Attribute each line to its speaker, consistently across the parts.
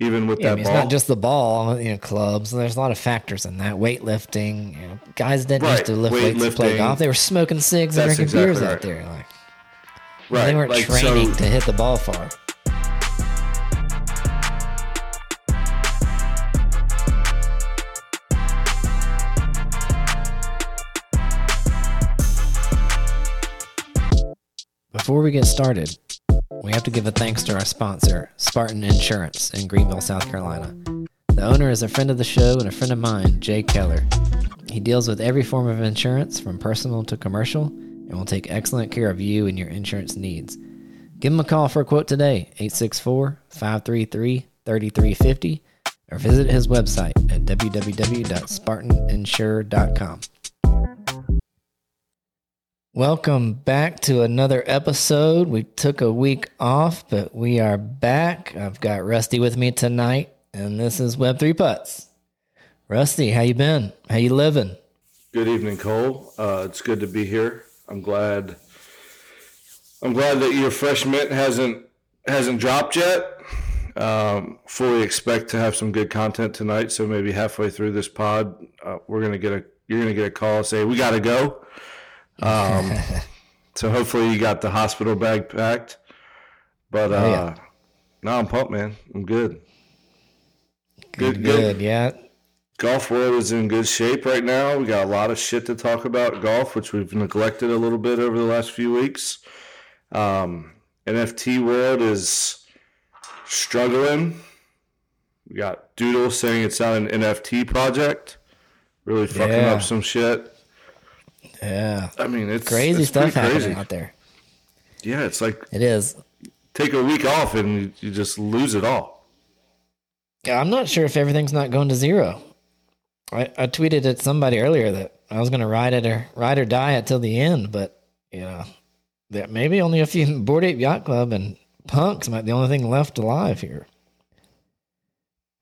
Speaker 1: even with
Speaker 2: Yeah, I
Speaker 1: that
Speaker 2: mean,
Speaker 1: ball.
Speaker 2: it's not just the ball, you know, clubs. There's a lot of factors in that. Weightlifting, you know, guys didn't
Speaker 1: Right,
Speaker 2: used to lift weights to play golf. They were smoking cigs and drinking beers
Speaker 1: exactly
Speaker 2: out there. Like
Speaker 1: right.
Speaker 2: they weren't
Speaker 1: like,
Speaker 2: training
Speaker 1: so,
Speaker 2: to hit the ball far. Before we get started, we have to give a thanks to our sponsor, Spartan Insurance in Greenville, South Carolina. The owner is a friend of the show and a friend of mine, Jay Keller. He deals with every form of insurance, from personal to commercial, and will take excellent care of you and your insurance needs. Give him a call for a quote today, 864 533 3350, or visit his website at www.spartaninsure.com. Welcome back to another episode. We took a week off, but we are back. I've got Rusty with me tonight, and this is Web3 Putts. Rusty, how you been? How you living?
Speaker 1: Good evening, Cole. Uh, it's good to be here. I'm glad. I'm glad that your fresh mint hasn't hasn't dropped yet. Um, fully expect to have some good content tonight. So maybe halfway through this pod, uh, we're gonna get a you're gonna get a call say we gotta go. Um, so hopefully you got the hospital bag packed. But uh,
Speaker 2: Oh, yeah.
Speaker 1: no, I'm pumped, man. I'm good.
Speaker 2: Good,
Speaker 1: Good,
Speaker 2: good.
Speaker 1: good.
Speaker 2: Yeah.
Speaker 1: golf world is in good shape right now. We got a lot of shit to talk about golf, which we've neglected a little bit over the last few weeks. Um, NFT world is struggling. We got Doodle saying it's not an NFT project, really fucking
Speaker 2: Yeah.
Speaker 1: up some shit.
Speaker 2: Yeah.
Speaker 1: I mean, it's
Speaker 2: Crazy
Speaker 1: it's
Speaker 2: stuff happening
Speaker 1: crazy.
Speaker 2: out there.
Speaker 1: Yeah, it's like
Speaker 2: It is.
Speaker 1: take a week off and you, you just lose it all.
Speaker 2: Yeah, I'm not sure if everything's not going to zero. I, I tweeted at somebody earlier that I was going to ride it or ride or die until the end, but you know, that maybe only a few Bored Ape Yacht Club and Punks might be the only thing left alive here.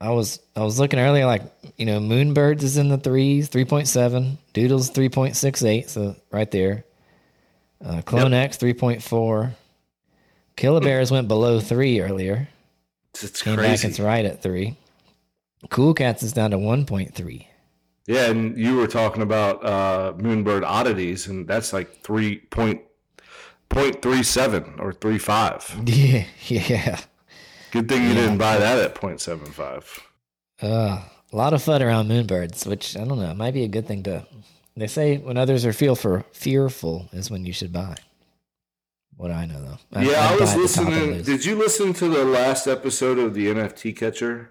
Speaker 2: I was I was looking earlier, like you know, Moonbirds is in the threes, three point seven, Doodles three point six eight, so right there. Uh, Clone X three point four. Killer Bears went below three earlier.
Speaker 1: It's,
Speaker 2: Came back, it's right at three. Cool Cats is down to 1.3.
Speaker 1: Yeah, and you were talking about uh, Moonbird oddities, and that's like three point point three seven or three five.
Speaker 2: Yeah, yeah.
Speaker 1: Good thing you didn't buy that at point seven five.
Speaker 2: Uh, a lot of fun around Moonbirds, which I don't know, it might be a good thing to. They say when others are feel for fearful is when you should buy. What I know though?
Speaker 1: Yeah,
Speaker 2: I'd
Speaker 1: I was
Speaker 2: buy at the top and
Speaker 1: listening. Did you listen to the last episode of the NFT Catcher?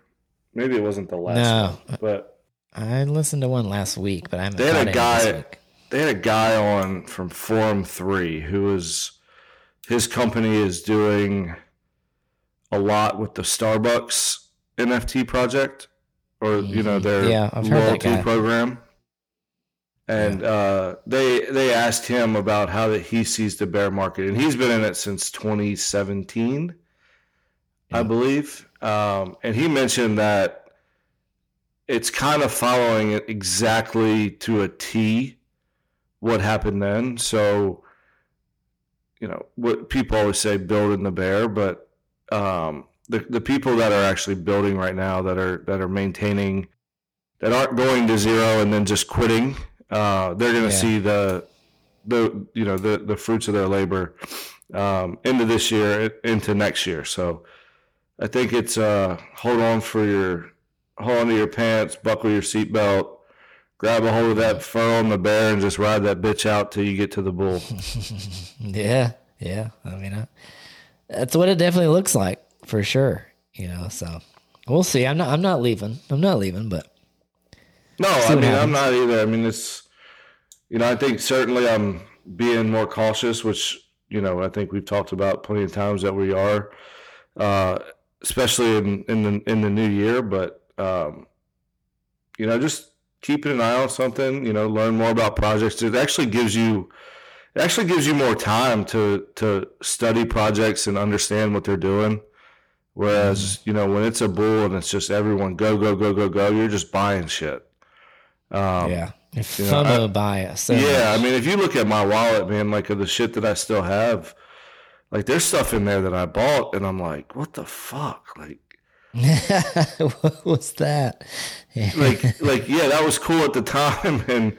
Speaker 1: Maybe it wasn't the last
Speaker 2: No.
Speaker 1: one, but
Speaker 2: I listened to one last week, but I haven't
Speaker 1: They had a guy- they had a guy on from Forum Three who was his company is doing a lot with the Starbucks NFT project, or you know their
Speaker 2: Yeah, I've heard that
Speaker 1: loyalty program. And uh, they they asked him about how that he sees the bear market, and he's been in it since 2017, I believe. Um, and he mentioned that it's kind of following it exactly to a T what happened then. So, you know, what people always say, building the bear, but um, the the people that are actually building right now that are that are maintaining that aren't going to zero and then just quitting, uh, they're going to
Speaker 2: Yeah.
Speaker 1: see the the you know the the fruits of their labor um, into this year into next year. So I think it's uh, hold on for your hold on to your pants, buckle your seatbelt, grab a hold of that fur on the bear, and just ride that bitch out till you get to the bull.
Speaker 2: yeah, yeah. I mean, I, that's what it definitely looks like for sure. You know, so we'll see. I'm not. I'm not leaving. I'm not leaving, but
Speaker 1: No, I mean
Speaker 2: happens.
Speaker 1: I'm not either. I mean it's you know I think certainly I'm being more cautious, which you know I think we've talked about plenty of times that we are, uh, especially in in the in the new year. But um, you know just keeping an eye on something. You know, learn more about projects. It actually gives you it actually gives you more time to to study projects and understand what they're doing. Whereas, you know, when it's a bull and it's just everyone go, go, go, go, go, you're just buying shit. Um,
Speaker 2: yeah,
Speaker 1: you know,
Speaker 2: FOMO
Speaker 1: I-
Speaker 2: bias. So
Speaker 1: yeah,
Speaker 2: much.
Speaker 1: I mean, if you look at my wallet, man, like of the shit that I still have, like there's stuff in there that I bought, and I'm like, what the fuck? Like,
Speaker 2: what was that?
Speaker 1: Like, like, yeah, that was cool at the time, and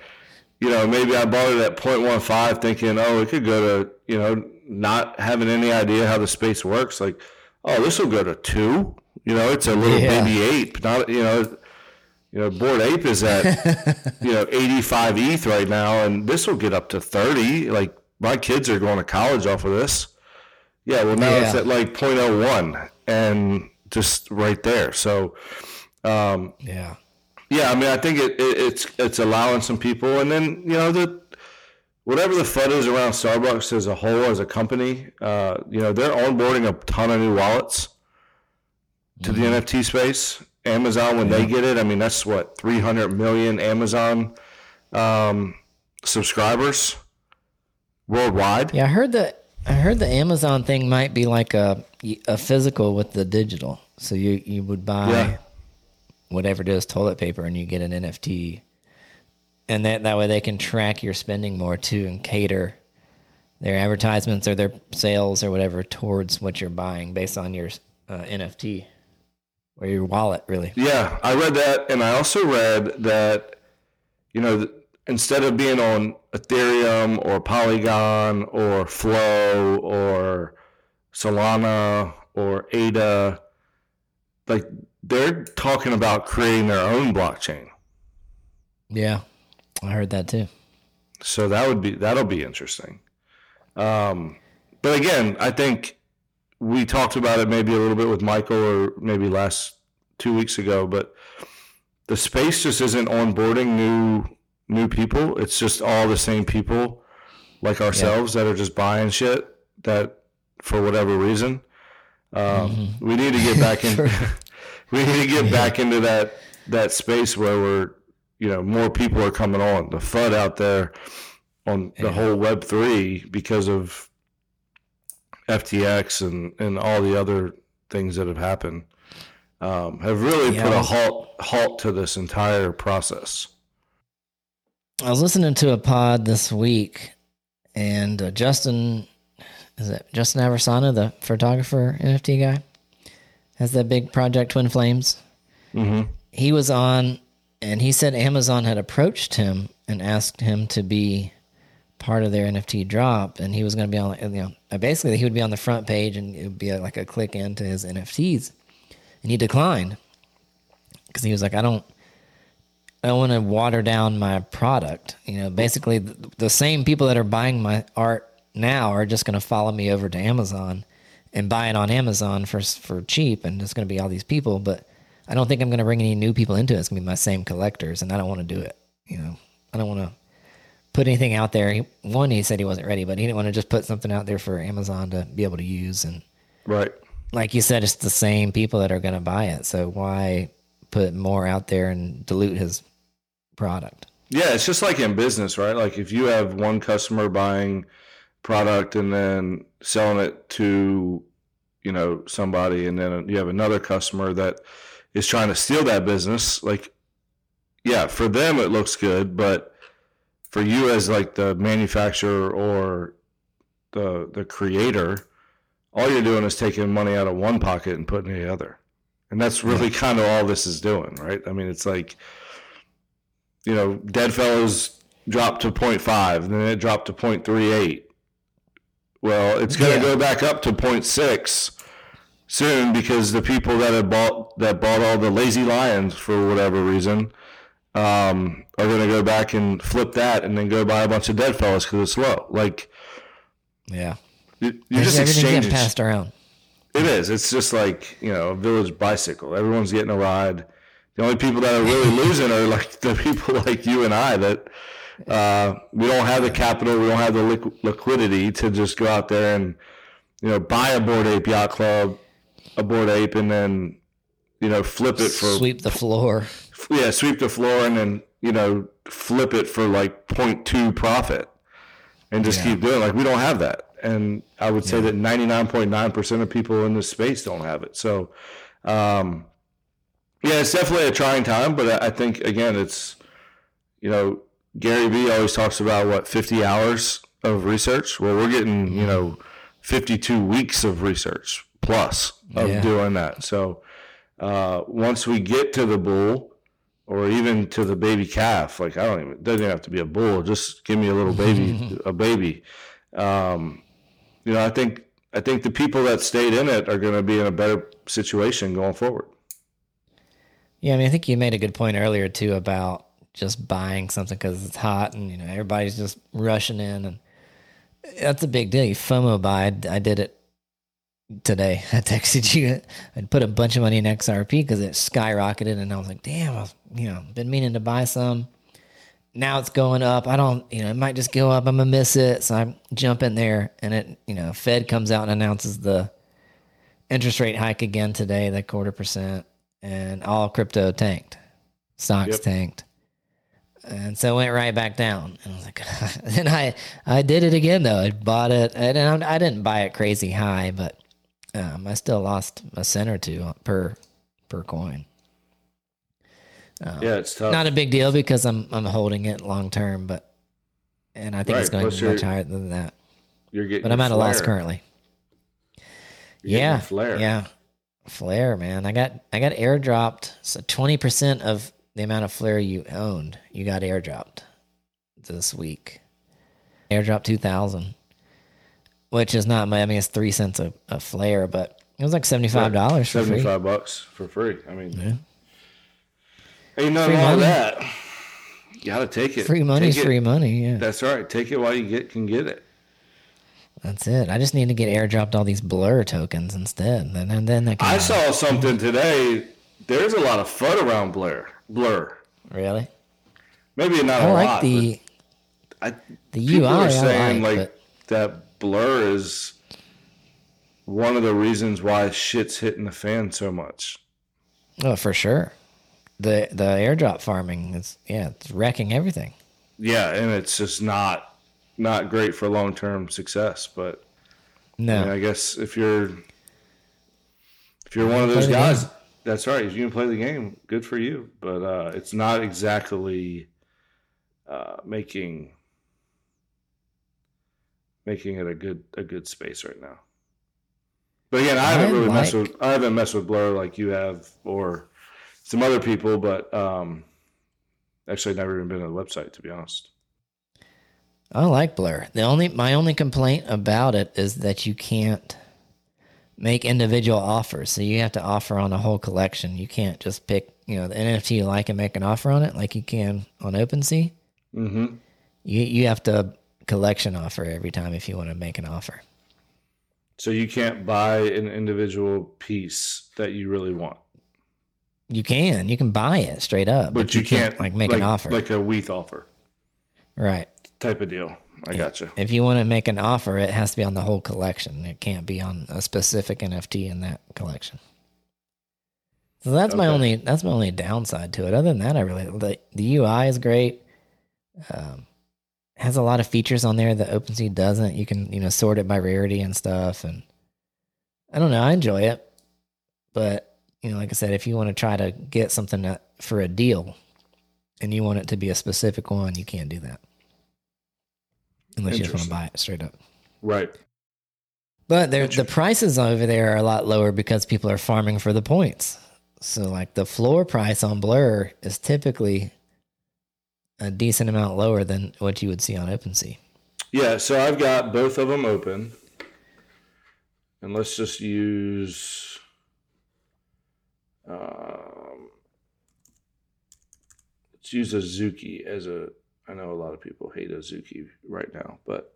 Speaker 1: you know, maybe I bought it at 0.15, thinking, oh, it could go to, you know, not having any idea how the space works. Like, oh, this will go to two. You know, it's a little yeah. baby ape, not you know, you know, Bored Ape is at you know 85 ETH right now, and this will get up to 30. Like my kids are going to college off of this. Yeah, well now yeah. it's at like 0.01 and just right there. So, um,
Speaker 2: yeah,
Speaker 1: yeah. I mean, I think it, it, it's it's allowing some people, and then you know the whatever the FUD is around Starbucks as a whole as a company, uh, you know, they're onboarding a ton of new wallets to mm-hmm. the NFT space. Amazon, when yeah. they get it, I mean, that's what 300 million Amazon um, subscribers worldwide.
Speaker 2: Yeah, I heard that. I heard the Amazon thing might be like a a physical with the digital. So you you would buy yeah. Whatever it is, toilet paper, and you get an NFT, and that that way they can track your spending more too and cater their advertisements or their sales or whatever towards what you're buying based on your uh, NFT or your wallet, really.
Speaker 1: Yeah, I read that, and I also read that you know instead of being on Ethereum or Polygon or Flow or Solana or ADA, like they're talking about creating their own blockchain.
Speaker 2: Yeah, I heard that too.
Speaker 1: So that would be that'll be interesting. Um, but again, I think we talked about it maybe a little bit with Michael or maybe last two weeks ago, but the space just isn't onboarding new new people. It's just all the same people like ourselves yeah. that are just buying shit that for whatever reason. Um, mm-hmm. We need to get back in. we need to get back into that that space where we're you know more people are coming on. The FUD out there on the whole Web three because of FTX and and all the other things that have happened um, have really yeah, put a halt halt to this entire process.
Speaker 2: I was listening to a pod this week, and uh, Justin is it Justin Aversano, the photographer NFT guy, has that big project Twin Flames.
Speaker 1: Mm-hmm.
Speaker 2: He was on, and he said Amazon had approached him and asked him to be part of their NFT drop, and he was going to be on, you know, basically he would be on the front page, and it would be like a click into his NFTs, and he declined because he was like, I don't. I want to water down my product. You know, basically the, the same people that are buying my art now are just going to follow me over to Amazon and buy it on Amazon for for cheap, and it's going to be all these people. But I don't think I'm going to bring any new people into it. It's going to be my same collectors, and I don't want to do it. You know, I don't want to put anything out there. He, one, he said he wasn't ready, but he didn't want to just put something out there for Amazon to be able to use. And
Speaker 1: right,
Speaker 2: like you said, it's the same people that are going to buy it. So why put more out there and dilute his product?
Speaker 1: Yeah, it's just like in business, right? Like if you have one customer buying product and then selling it to you know somebody and then you have another customer that is trying to steal that business like yeah for them it looks good but for you as like the manufacturer or the the creator all you're doing is taking money out of one pocket and putting it in the other. And that's really kind of all this is doing right? I mean it's like you know Deadfellaz dropped to 0.5 and then it dropped to 0.38 well, it's going to yeah. go back up to 0.6 soon because the people that have bought that bought all the lazy lions for whatever reason um, are going to go back and flip that and then go buy a bunch of Deadfellaz because it's low. Like,
Speaker 2: yeah,
Speaker 1: you, just exchange
Speaker 2: passed around.
Speaker 1: It is. It's just like you know a village bicycle. Everyone's getting a ride. The only people that are really losing are like the people like you and I that uh, we don't have the capital, we don't have the liqu- liquidity to just go out there and you know buy a Bored Ape Yacht Club, a Bored Ape, and then you know flip it for
Speaker 2: sweep the floor.
Speaker 1: Yeah, sweep the floor and then you know flip it for like 0.2 profit, and just yeah. keep doing. Like we don't have that, and I would say yeah. that 99.9 percent of people in this space don't have it. So. Um, yeah, it's definitely a trying time, but I think again, it's you know Gary Vee always talks about what 50 hours of research. Well, we're getting, you know, 52 weeks of research plus of yeah. doing that. So, Uh, once we get to the bull, or even to the baby calf, like I don't even it doesn't even have to be a bull. Just give me a little baby, a baby. Um, you know, I think I think the people that stayed in it are going to be in a better situation going forward.
Speaker 2: Yeah, I mean, I think you made a good point earlier too about just buying something because it's hot and you know everybody's just rushing in, and that's a big deal. You FOMO buy. I did it today. I texted you. I'd put a bunch of money in XRP because it skyrocketed, and I was like, "Damn, I've you know been meaning to buy some." Now it's going up. I don't, you know, it might just go up. I'm gonna miss it, so I jump in there, and it, you know, Fed comes out and announces the interest rate hike again today, the quarter percent, and all crypto tanked, stocks
Speaker 1: Yep.
Speaker 2: tanked, and so it went right back down. And I was like, and I I did it again though. I bought it, and I, didn't buy it crazy high, but um, I still lost a cent or two per per coin. Um,
Speaker 1: Yeah, it's tough.
Speaker 2: not a big deal because I'm I'm holding it long term, but and I think it's
Speaker 1: Right,
Speaker 2: going to be much higher than that.
Speaker 1: You're getting
Speaker 2: But I'm at a loss currently.
Speaker 1: You're
Speaker 2: yeah,
Speaker 1: flare.
Speaker 2: yeah, flare, man. I got I got airdropped. So twenty percent of the amount of flare you owned, you got airdropped this week. Airdrop two thousand, which is not. my- I mean, it's three cents a, a flare, but it was like seventy five dollars for free.
Speaker 1: Seventy-five bucks for free. I mean,
Speaker 2: Yeah.
Speaker 1: ain't nothing
Speaker 2: Free
Speaker 1: wrong with
Speaker 2: money.
Speaker 1: that. You gotta take it.
Speaker 2: Free money's
Speaker 1: Take it.
Speaker 2: free money. Yeah,
Speaker 1: That's right. Take it while you get can get it.
Speaker 2: that's it. I just need to get airdropped all these blur tokens instead, and then then I can.
Speaker 1: I saw something today. There's a lot of FUD around Blur. Blur.
Speaker 2: really.
Speaker 1: Maybe not
Speaker 2: I
Speaker 1: a
Speaker 2: like
Speaker 1: lot.
Speaker 2: the
Speaker 1: I,
Speaker 2: the UI.
Speaker 1: people are
Speaker 2: I
Speaker 1: saying
Speaker 2: like,
Speaker 1: like,
Speaker 2: but
Speaker 1: that Blur is one of the reasons why shit's hitting the fan so much.
Speaker 2: Oh, for sure. The the airdrop farming is yeah, it's wrecking everything.
Speaker 1: Yeah, and it's just not not great for long term success. But I,
Speaker 2: No,
Speaker 1: mean, I guess if you're if you're one of those guys. That's right. If you can play the game, good for you. But uh, it's not exactly uh, making making it a good a good space right now. But again, I haven't
Speaker 2: I
Speaker 1: really messed with I haven't messed with Blur like you have or some other people, but um, actually never even been to the website to be honest.
Speaker 2: I like Blur. The only my only complaint about it is that you can't make individual offers. So you have to offer on a whole collection. You can't just pick, you know, the NFT you like and make an offer on it like you can on OpenSea.
Speaker 1: Mm-hmm.
Speaker 2: You you have to collection offer every time if you want to make an offer.
Speaker 1: So you can't buy an individual piece that you really want,
Speaker 2: You can. You can buy it straight up.
Speaker 1: but, you, can't,
Speaker 2: like make an offer.
Speaker 1: like a WETH offer
Speaker 2: right.
Speaker 1: type of deal. I gotcha.
Speaker 2: If you want to make an offer, it has to be on the whole collection. It can't be on a specific NFT in that collection. So that's my only that's my only downside to it. Other than that, I really the, the UI is great. Um, has a lot of features on there that OpenSea doesn't. You can you know sort it by rarity and stuff, and I don't know. I enjoy it, but you know, like I said, if you want to try to get something for a deal, and you want it to be a specific one, you can't do that unless you just want to buy it straight up.
Speaker 1: Right.
Speaker 2: But the prices over there are a lot lower because people are farming for the points. So, like the floor price on Blur is typically a decent amount lower than what you would see on OpenSea.
Speaker 1: Yeah. So I've got both of them open, and let's just use. Um, let's use Azuki as a. I know a lot of people hate Azuki right now, but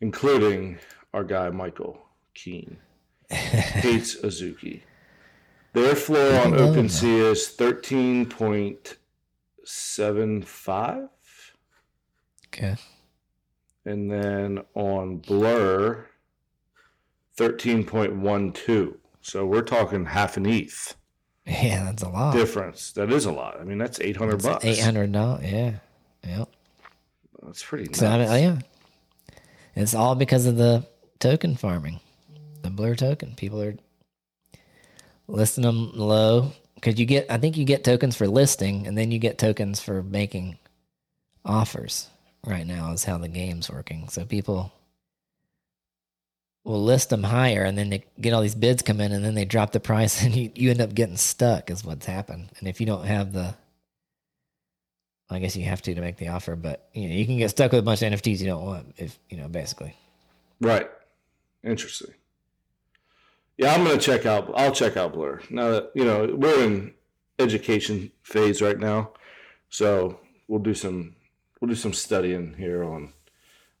Speaker 1: including our guy Michael Keene. hates Azuki. Their floor on OpenSea is thirteen point seven five,
Speaker 2: okay.
Speaker 1: and then on Blur, thirteen point one two. So we're talking half an ETH
Speaker 2: Yeah, that's a lot.
Speaker 1: difference. That is a lot. I mean, that's eight hundred bucks.
Speaker 2: Eight hundred dollars. Yeah, yep.
Speaker 1: That's pretty. Nuts.
Speaker 2: So I oh, yeah, it's all because of the token farming, the Blur token. People are listing them low because you get. I think you get tokens for listing, and then you get tokens for making offers. Right now is how the game's working. So people will list them higher, and then they get all these bids come in, and then they drop the price, and you, you end up getting stuck. Is what's happened. And if you don't have the, I guess you have to to make the offer, but you know you can get stuck with a bunch of NFTs you don't want. If you know, basically.
Speaker 1: Right. Interesting. Yeah, I'm gonna check out. I'll check out Blur now that you know we're in education phase right now, so we'll do some we'll do some studying here on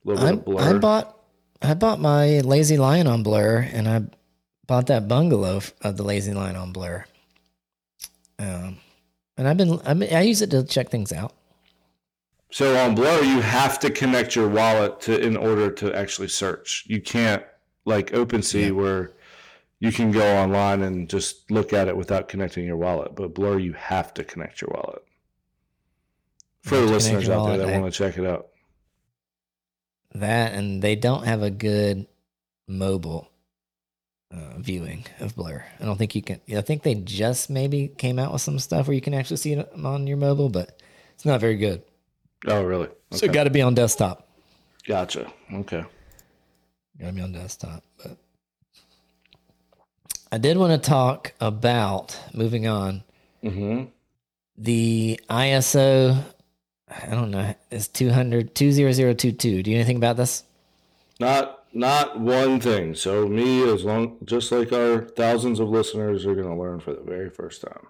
Speaker 1: a little bit
Speaker 2: I,
Speaker 1: of Blur.
Speaker 2: I bought I bought my Lazy Lion on Blur, and I bought that bungalow of the Lazy Lion on Blur. Um, and I've been, I've been I use it to check things out.
Speaker 1: So on Blur, you have to connect your wallet to in order to actually search. You can't like OpenSea
Speaker 2: Yeah.
Speaker 1: where you can go online and just look at it without connecting your wallet. But Blur, you have to connect your wallet. For the
Speaker 2: have to connect
Speaker 1: listeners out there that
Speaker 2: I-
Speaker 1: want to check it out.
Speaker 2: That and they don't have a good mobile uh, viewing of Blur. I don't think you can. I think they just maybe came out with some stuff where you can actually see it on your mobile, but it's not very good.
Speaker 1: Oh, really?
Speaker 2: So it got to be on desktop.
Speaker 1: Gotcha. Okay.
Speaker 2: Got to be on desktop. But I did want to talk about moving on
Speaker 1: Mm-hmm.
Speaker 2: the ISO. I don't know. It's 200 20022. Do you know anything about this?
Speaker 1: Not not one thing. So me, as long just like our thousands of listeners are going to learn for the very first time.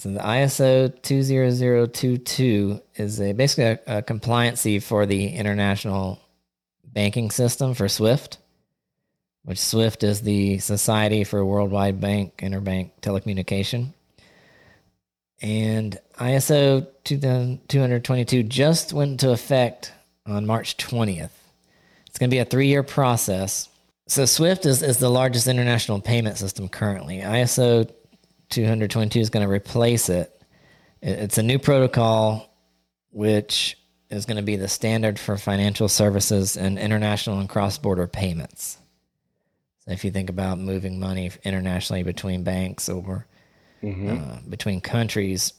Speaker 2: So the ISO 20022 is a basically a, a compliancy for the international banking system for SWIFT, which SWIFT is the Society for Worldwide Bank Interbank Telecommunication. And ISO 222 just went into effect on March 20th. It's going to be a three year process. So SWIFT is, is the largest international payment system currently. ISO 222 is going to replace it. It- It's a new protocol which is going to be the standard for financial services and international and cross border payments. So if you think about moving money internationally between banks or
Speaker 1: Mm-hmm.
Speaker 2: uh, between countries,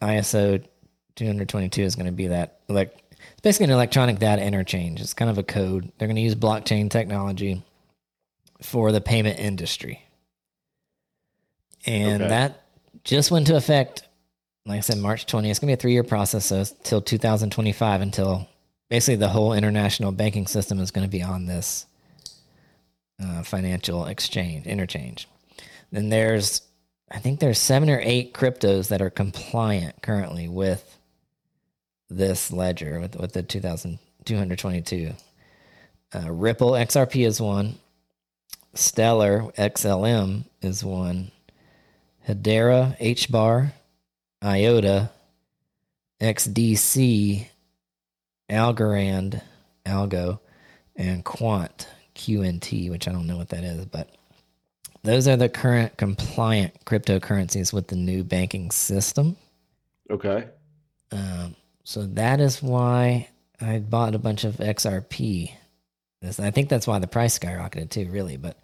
Speaker 2: ISO 222 is going to be that. Like, it's basically an electronic data interchange. It's kind of a code. They're going to use blockchain technology for the payment industry. And
Speaker 1: Okay.
Speaker 2: that just went into effect, like I said, March 20. It's going to be a three year process, so till 2025 until basically the whole international banking system is going to be on this uh, financial exchange, interchange. Then there's, I think there's seven or eight cryptos that are compliant currently with this ledger, with, with the 2222. Uh, Ripple XRP is one. Stellar XLM is one. Hedera, HBAR, IOTA, XDC, Algorand, Algo, and Quant, QNT, which I don't know what that is, but those are the current compliant cryptocurrencies with the new banking system.
Speaker 1: Okay.
Speaker 2: Um, so that is why I bought a bunch of XRP. This, I think that's why the price skyrocketed too, really, but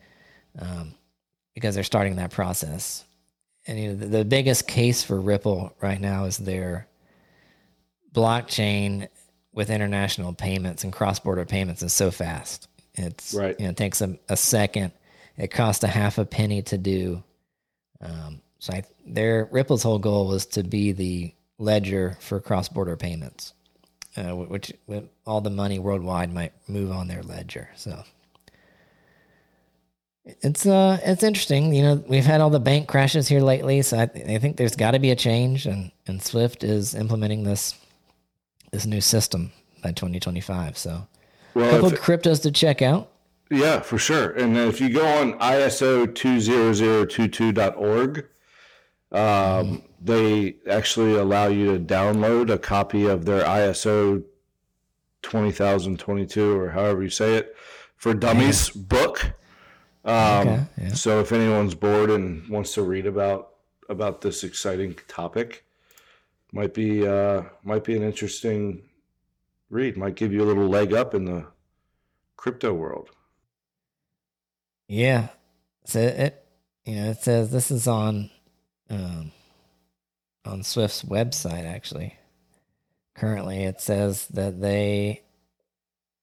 Speaker 2: um, because they're starting that process. And you know, the, the biggest case for Ripple right now is their blockchain with international payments and cross-border payments is so fast. It's
Speaker 1: Right.
Speaker 2: You know, it takes a, a second. It costs a half a penny to do. Um, so I, their Ripple's whole goal was to be the ledger for cross-border payments, uh, wh- which all the money worldwide might move on their ledger. So it's uh it's interesting. You know, we've had all the bank crashes here lately, so I, I think there's got to be a change, and and Swift is implementing this this new system by 2025. So a couple cryptos to check out.
Speaker 1: Yeah, for sure. And if you go on ISO20022.org, um, they actually allow you to download a copy of their ISO 20022 or however you say it for dummies book. Um,
Speaker 2: Okay, yeah.
Speaker 1: So if anyone's bored and wants to read about about this exciting topic, might be uh, might be an interesting read. Might give you a little leg up in the crypto world.
Speaker 2: Yeah. So it you know it says this is on um on Swift's website actually. Currently it says that they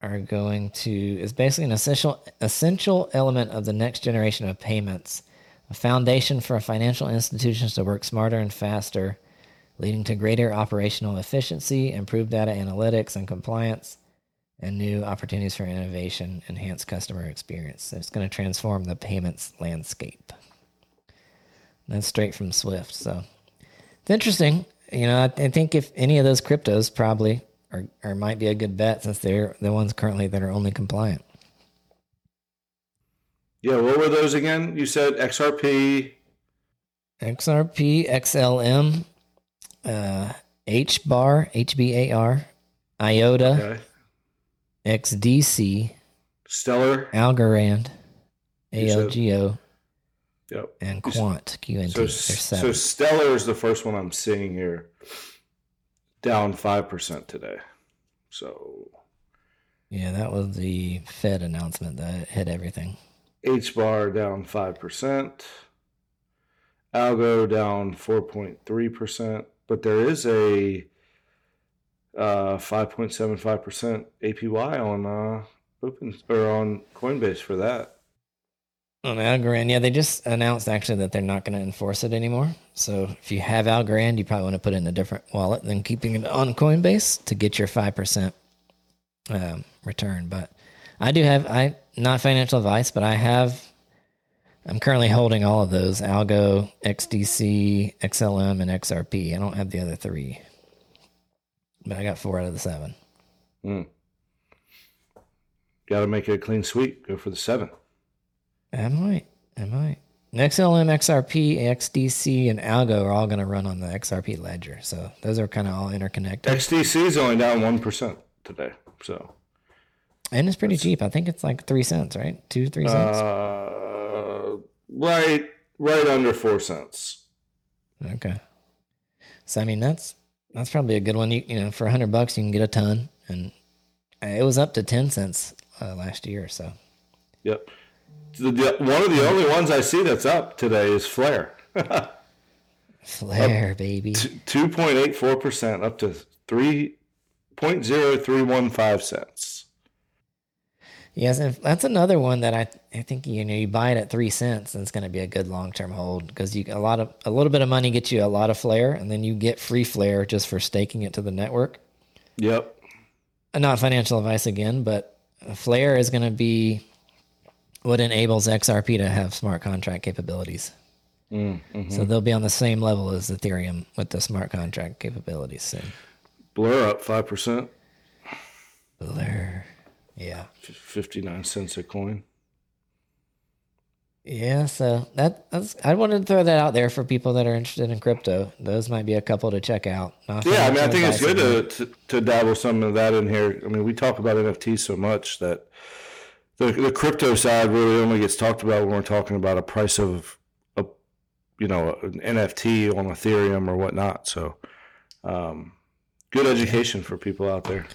Speaker 2: are going to is basically an essential essential element of the next generation of payments, a foundation for financial institutions to work smarter and faster, leading to greater operational efficiency, improved data analytics and compliance, and new opportunities for innovation, enhanced customer experience. It's going to transform the payments landscape. That's straight from Swift. So it's interesting. You know, I, I think if any of those cryptos probably or, or might be a good bet since they're the ones currently that are only compliant.
Speaker 1: Yeah, what were those again? You said XRP,
Speaker 2: XRP, XLM, uh, H bar, HBAR, IOTA,
Speaker 1: okay.
Speaker 2: XDC,
Speaker 1: Stellar.
Speaker 2: Algorand, ALGO,
Speaker 1: Yep.
Speaker 2: and Quant, QNT.
Speaker 1: So, so. Stellar is the first one I'm seeing here, down five percent today. So
Speaker 2: yeah, that was the Fed announcement that hit everything.
Speaker 1: H bar down five percent, Algo down four point three percent, but there is a uh, five point seven five percent APY on uh, Open or on Coinbase for that.
Speaker 2: On Algorand, yeah, they just announced actually that they're not going to enforce it anymore. So if you have Algorand, you probably want to put it in a different wallet than keeping it on Coinbase to get your five percent um, return. But I do have I not financial advice, but I have. I'm currently holding all of those: Algo, XDC, XLM, and XRP. I don't have the other three, but I got four out of the seven. Mm.
Speaker 1: Got to make it a clean sweep. Go for the seven.
Speaker 2: I might. I might. XRP, XDC, and Algo are all going to run on the XRP ledger. So those are kind of all interconnected.
Speaker 1: XDC is only down one percent today. So
Speaker 2: and it's pretty cheap. I think it's like three cents, right? Two, three cents.
Speaker 1: uh, right, right under four cents.
Speaker 2: okay. So I mean, that's that's probably a good one. You, you know, for a hundred bucks, you can get a ton, and uh, it was up to ten cents uh, last year. So
Speaker 1: Yep. The, the, one of the only ones I see that's up today is Flare.
Speaker 2: flare, baby.
Speaker 1: Two point eight four percent up to three point zero three one five cents.
Speaker 2: Yes, and that's another one that I I think you know you buy it at three cents and it's going to be a good long term hold because you a lot of a little bit of money gets you a lot of flare and then you get free flare just for staking it to the network.
Speaker 1: Yep.
Speaker 2: Uh, Not financial advice again, but flare is going to be what enables XRP to have smart contract capabilities.
Speaker 1: Mm, mhm.
Speaker 2: So they'll be on the same level as Ethereum with the smart contract capabilities soon.
Speaker 1: Blur up five percent,
Speaker 2: Blur, yeah.
Speaker 1: fifty nine cents a coin.
Speaker 2: Yeah, so that that's I wanted to throw that out there for people that are interested in crypto. Those might be a couple to check out. Not
Speaker 1: Yeah, I mean, I think it's good to, to to dabble some of that in here. I mean, we talk about NFTs so much that the the crypto side really only gets talked about when we're talking about a price of a you know an NFT on Ethereum or whatnot. So, um, good education for people out there.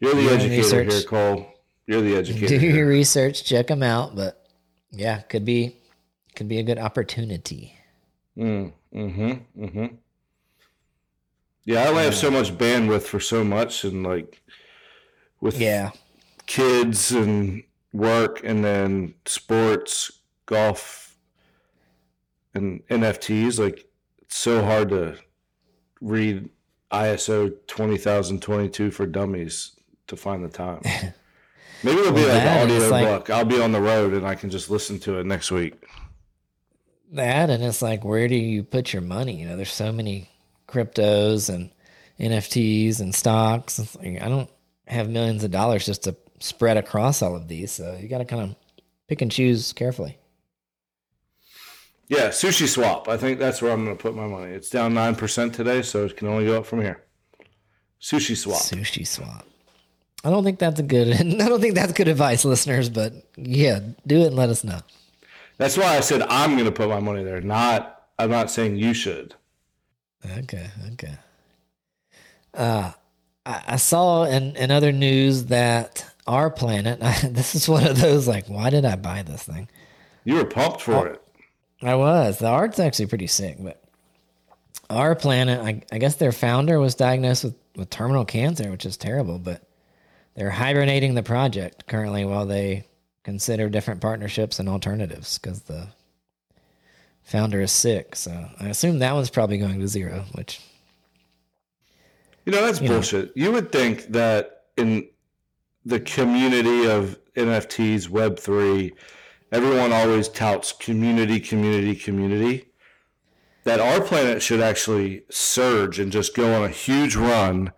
Speaker 1: You're the educator
Speaker 2: research.
Speaker 1: here, Cole. You're the educator.
Speaker 2: Do your research, check them out. But yeah, could be could be a good opportunity.
Speaker 1: Mm, mm-hmm. Mm-hmm. Yeah, I only have so much bandwidth for so much, and like with
Speaker 2: Yeah,
Speaker 1: kids and work, and then sports, golf, and NFTs. Like it's so hard to read ISO twenty thousand twenty two for dummies to find the time. Maybe it'll be
Speaker 2: Well,
Speaker 1: like an audio
Speaker 2: like-
Speaker 1: book. I'll be on the road and I can just listen to it next week.
Speaker 2: that and it's like, where do you put your money? You know, there's so many cryptos and NFTs and stocks. Like, I don't have millions of dollars just to spread across all of these, so you got to kind of pick and choose carefully.
Speaker 1: Yeah, sushi swap. I think that's where I'm going to put my money. It's down nine percent today, so it can only go up from here. Sushi swap.
Speaker 2: Sushi swap. I don't think that's a good. I don't think that's good advice, listeners. But yeah, do it and let us know.
Speaker 1: That's why I said I'm going to put my money there. Not, I'm not saying you should.
Speaker 2: Okay, okay. Uh, I, I saw in, in other news that our planet. this is one of those like, why did I buy this thing?
Speaker 1: You were pumped for it.
Speaker 2: I was. The art's actually pretty sick, but our planet. I, I guess their founder was diagnosed with with terminal cancer, which is terrible. But they're hibernating the project currently while they consider different partnerships and alternatives because the founder is sick. So I assume that one's probably going to zero, which
Speaker 1: You know, that's
Speaker 2: You know.
Speaker 1: bullshit. You would think that in the community of NFTs, Web3, everyone always touts community, community, community. That our planet should actually surge and just go on a huge run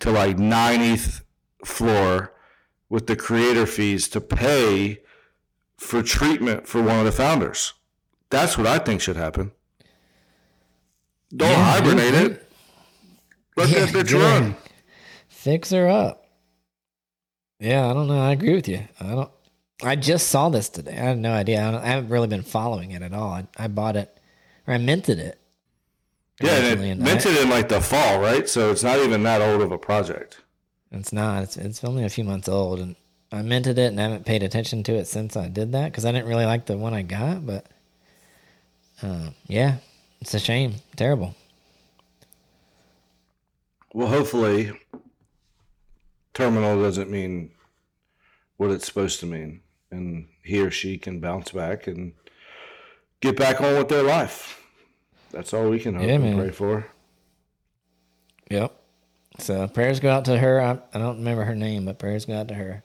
Speaker 1: to like 90th floor with the creator fees to pay for treatment for one of the founders. That's what I think should happen. Don't
Speaker 2: Yeah,
Speaker 1: hibernate
Speaker 2: dude,
Speaker 1: it. Let
Speaker 2: Yeah,
Speaker 1: that bitch run.
Speaker 2: fix her up. Yeah, I don't know. I agree with you. I don't. I just saw this today. I had no idea. I, don't, I haven't really been following it at all. I, I bought it, or I minted it.
Speaker 1: Yeah,
Speaker 2: originally,
Speaker 1: and
Speaker 2: and
Speaker 1: it minted in like the fall, right? So it's not even that old of a project.
Speaker 2: It's not. It's it's only a few months old, and I minted it and I haven't paid attention to it since I did that because I didn't really like the one I got. But uh, yeah, it's a shame. Terrible.
Speaker 1: Well, hopefully, terminal doesn't mean what it's supposed to mean, and he or she can bounce back and get back on with their life. That's all we can hope
Speaker 2: Yeah,
Speaker 1: and pray for.
Speaker 2: Yep. So prayers go out to her. I, I don't remember her name, but prayers go out to her.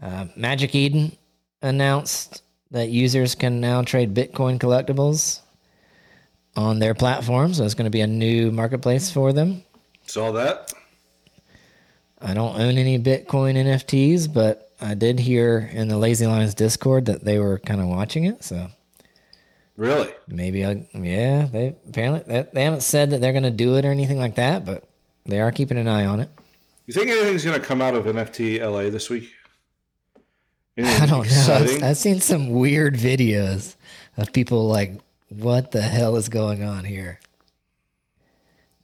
Speaker 2: Uh, Magic Eden announced that users can now trade Bitcoin collectibles on their platform. So it's going to be a new marketplace for them.
Speaker 1: Saw that.
Speaker 2: I don't own any Bitcoin NFTs, but I did hear in the Lazy Lions Discord that they were kind of watching it. So
Speaker 1: Really?
Speaker 2: maybe I, yeah, they apparently they, they haven't said that they're going to do it or anything like that, but they are keeping an eye on it.
Speaker 1: You think anything's going to come out of NFT LA this week?
Speaker 2: I don't know. I've, I've seen some weird videos of people like, what the hell is going on here?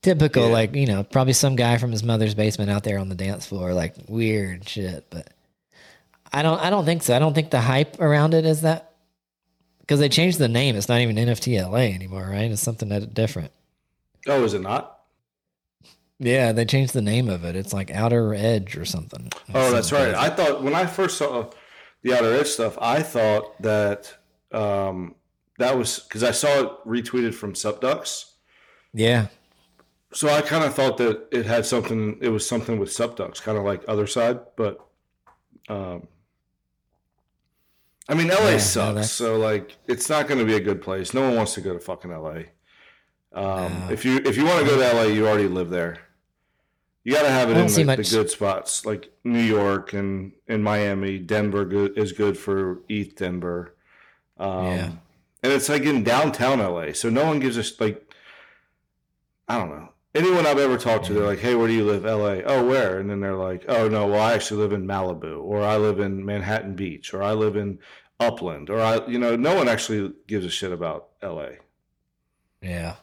Speaker 2: Typical,
Speaker 1: Yeah.
Speaker 2: like, you know, probably some guy from his mother's basement out there on the dance floor, like weird shit. But I don't, I don't think so. I don't think the hype around it is that because they changed the name. It's not even NFT LA anymore, right? It's something that different.
Speaker 1: Oh, is it not?
Speaker 2: Yeah, they changed the name of it. It's like Outer Edge or something.
Speaker 1: Oh, that's right. I thought when I first saw the Outer Edge stuff, I thought that um, that was because I saw it retweeted from SupDucks.
Speaker 2: Yeah,
Speaker 1: So I kind of thought that it had something. It was something with SupDucks, kind of like Other Side, but um, I mean, LA
Speaker 2: Yeah,
Speaker 1: sucks. so like, it's not going to be a good place. No one wants to go to fucking LA. Um,
Speaker 2: No.
Speaker 1: If you if you want to go to LA, you already live there. You got to have it in like, the good spots, like New York and and Miami. Denver good, is good for ETH Denver. Um,
Speaker 2: Yeah.
Speaker 1: and it's like in downtown LA, so no one gives us like I don't know. Anyone I've ever talked to, they're like, "Hey, where do you live?" LA. Oh, where? And then they're like, "Oh no, well, I actually live in Malibu, or I live in Manhattan Beach, or I live in Upland, or I, you know, no one actually gives a shit about LA."
Speaker 2: yeah.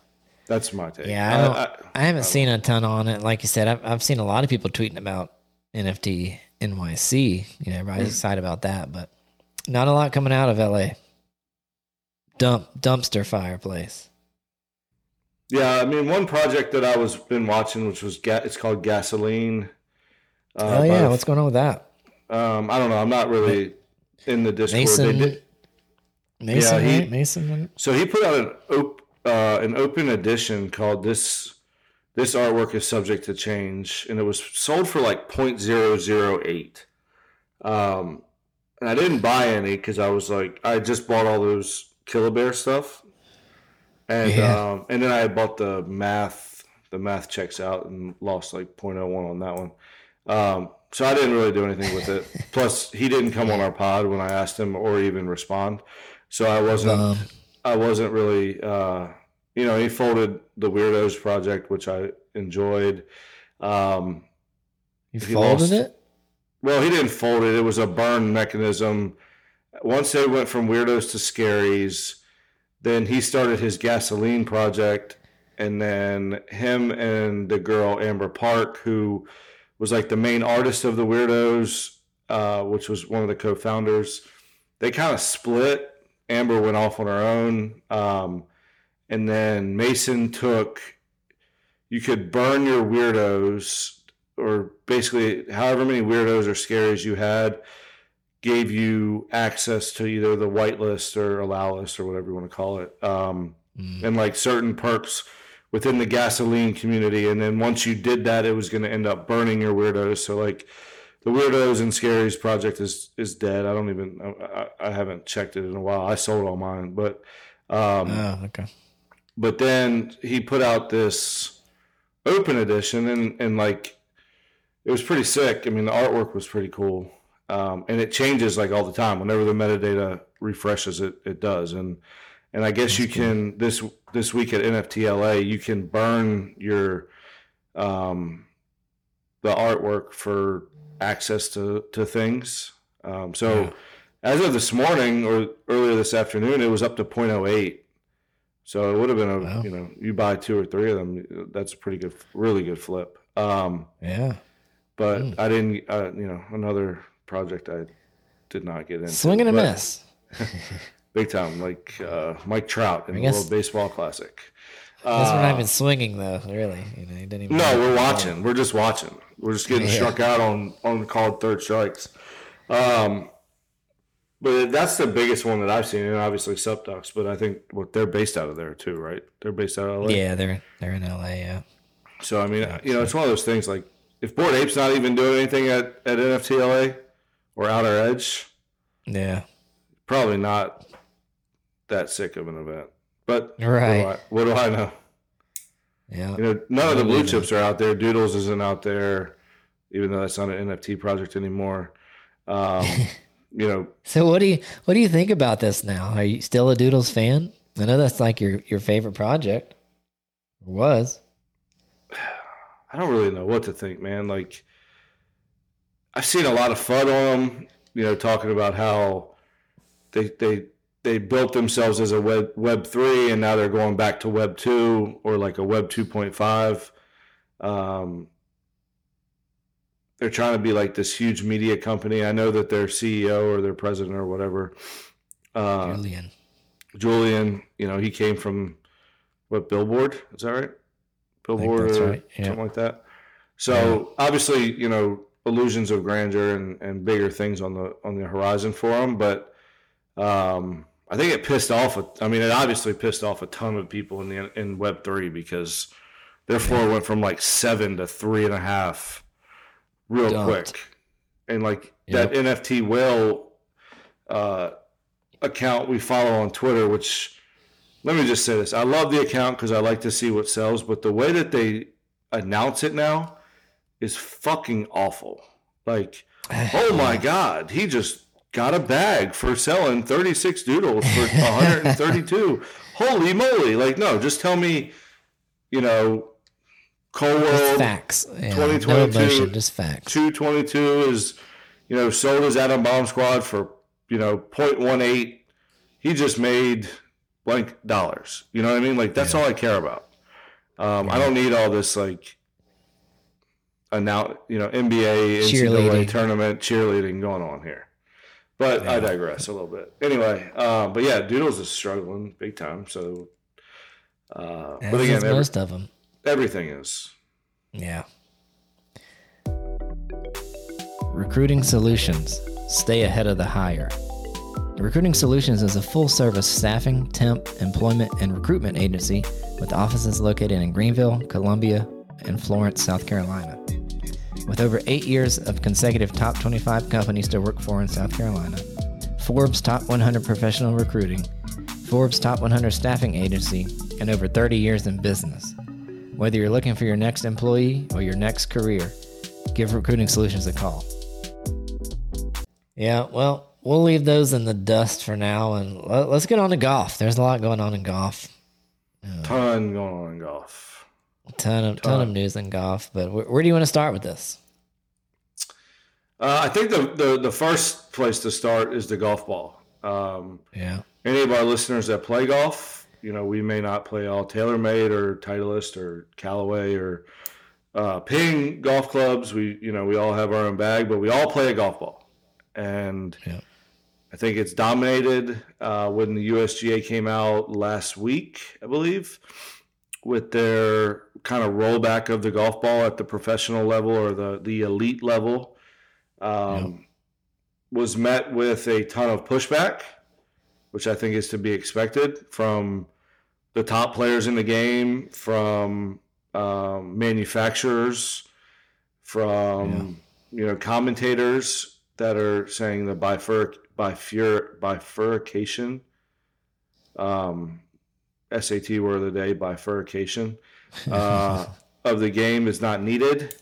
Speaker 1: That's my take.
Speaker 2: Yeah, I don't- I haven't seen a ton on it. Like you said, I've, I've seen a lot of people tweeting about NFT NYC. You know, everybody's mm. excited about that, but not a lot coming out of LA. Dump dumpster fireplace.
Speaker 1: Yeah, I mean, one project that I was been watching, which was ga- it's called Gasoline. Uh,
Speaker 2: oh yeah, what's going on with that?
Speaker 1: um, I don't know. I'm not really in the Discord. They
Speaker 2: Mason.
Speaker 1: did-
Speaker 2: Mason,
Speaker 1: Yeah, he-
Speaker 2: Mason.
Speaker 1: So he put out an op- uh, an open edition called this. This artwork is subject to change, and it was sold for like 0.008. Um, and I didn't buy any because I was like, I just bought all those Killer Bear stuff, and
Speaker 2: Yeah.
Speaker 1: um, and then I bought the math. The math checks out and lost like 0.01 on that one. Um, so I didn't really do anything with it. Plus, he didn't come on our pod when I asked him or even respond. So I wasn't.
Speaker 2: Um,
Speaker 1: I wasn't really, uh, you know, he folded the Weirdos project, which I enjoyed. Um,
Speaker 2: you
Speaker 1: he
Speaker 2: folded
Speaker 1: lost-
Speaker 2: it?
Speaker 1: well, he didn't fold it; it was a burn mechanism. Once they went from Weirdos to Scaries, then he started his gasoline project, and then him and the girl Amber Park, who was like the main artist of the Weirdos, uh, which was one of the co-founders, they kind of split. Amber went off on her own, um, and then Mason took. You could burn your weirdos or basically however many weirdos or scaries you had gave you access to either the whitelist or allow list or whatever you want to call it um,
Speaker 2: Mm.
Speaker 1: and like certain perks within the gasoline community and then once you did that it was going to end up burning your weirdos so like the weirdos and scaries project is is dead i don't even i, I I haven't checked it in a while i sold all mine but um,
Speaker 2: Oh, okay.
Speaker 1: but then he put out this open edition and and like it was pretty sick i mean the artwork was pretty cool um, and it changes like all the time whenever the metadata refreshes it it does and and i guess you can this this week at nftla you can burn your um the artwork for access to to things um so
Speaker 2: Yeah.
Speaker 1: as of this morning or earlier this afternoon it was up to 0.08 so it would have been a
Speaker 2: Wow.
Speaker 1: you know you buy two or three of them that's a pretty good really good flip um
Speaker 2: Yeah.
Speaker 1: but
Speaker 2: Mm.
Speaker 1: I didn't uh, you know another project I did not get into
Speaker 2: Swing and a miss.
Speaker 1: big time like uh, Mike Trout in
Speaker 2: I
Speaker 1: the
Speaker 2: guess-
Speaker 1: World Baseball Classic
Speaker 2: we're
Speaker 1: Uh,
Speaker 2: not even swinging though. Really, you know, he didn't even.
Speaker 1: no we're watching we're just watching we're just getting
Speaker 2: Yeah.
Speaker 1: struck out on on called third strikes um but that's the biggest one that I've seen and obviously SupDucks but I think what they're based out of there too right they're based out of LA
Speaker 2: Yeah, they're they're in L.A. Yeah.
Speaker 1: So I mean, you know, it's one of those things. Like if Bored Ape's not even doing anything at at NFTLA or Outer Edge,
Speaker 2: Yeah.
Speaker 1: probably not that sick of an event. But
Speaker 2: Right.
Speaker 1: what do I, what do I know?
Speaker 2: Yeah.
Speaker 1: You know, none of the blue chips are out there. Doodles isn't out there, even though that's not an NFT project anymore. Um, you know,
Speaker 2: So what do you what do you think about this now? Are you still a Doodles fan? I know that's like your your favorite project. Or was.
Speaker 1: I don't really know what to think, man. Like, I've seen a lot of FUD on them, you know, talking about how they they they built themselves as a web Web three, and now they're going back to Web two or like a Web two point five. Um, they're trying to be like this huge media company. I know that their CEO or their president or whatever, uh,
Speaker 2: Julian.
Speaker 1: Julian, you know, he came from what Billboard? Is that right? Billboard
Speaker 2: that's
Speaker 1: or
Speaker 2: right, yeah.
Speaker 1: something like that. So obviously, you know, illusions of grandeur and, and bigger things on the on the horizon for him, but um, I think it pissed off. A, I mean, it obviously pissed off a ton of people in the in Web three because their floor went from like seven to three and a half real
Speaker 2: Dumped.
Speaker 1: quick, and like
Speaker 2: Yep.
Speaker 1: that NFT whale uh, account we follow on Twitter, which let me just say this: I love the account because I like to see what sells, but the way that they announce it now is fucking awful. Like, oh my god, he just got a bag for selling 36 doodles for 132. Holy moly! Like, no, just tell me, you know, Cold World
Speaker 2: facts. Yeah, no
Speaker 1: 2022
Speaker 2: emotion, just facts.
Speaker 1: 222 is, you know, sold his Adam Bomb Squad for, you know, 0.18. He just made blank dollars. You know what I mean? Like, that's all I care about. Um, I don't need all this, like, annou- you know, NBA, NCAA tournament cheerleading going on here. But I digress a little bit. Anyway, um, but yeah, Doodles is struggling big time. So, uh, but again, every,
Speaker 2: most of them.
Speaker 1: everything is.
Speaker 2: Yeah. Recruiting Solutions. Stay ahead of the hire. Recruiting Solutions is a full service staffing, temp, employment, and recruitment agency with offices located in Greenville, Columbia, and Florence, South Carolina. With over eight years of consecutive top 25 companies to work for in South Carolina, Forbes Top 100 Professional Recruiting, Forbes Top 100 Staffing Agency, and over 30 years in business. Whether you're looking for your next employee or your next career, give Recruiting Solutions a call. Yeah, well, we'll leave those in the dust for now and let- let's get on to golf. There's a lot going on in golf.
Speaker 1: Ton going on in golf.
Speaker 2: Ton of, ton of news in golf, but where, where do you want to start with this?
Speaker 1: Uh, I think the, the the first place to start is the golf ball. Um,
Speaker 2: Yeah.
Speaker 1: any of our listeners that play golf, you know, we may not play all TaylorMade or Titleist or Callaway or uh, Ping golf clubs. We, you know, we all have our own bag, but we all play a golf ball, and
Speaker 2: Yeah.
Speaker 1: I think it's dominated uh, when the USGA came out last week, I believe. with their kind of rollback of the golf ball at the professional level or the the elite level um, was met with a ton of pushback, which I think is to be expected from the top players in the game, from um, manufacturers, from you know commentators that are saying the bifur bifur bifurcation um, SAT word of the day bifurcation uh, of the game is not needed,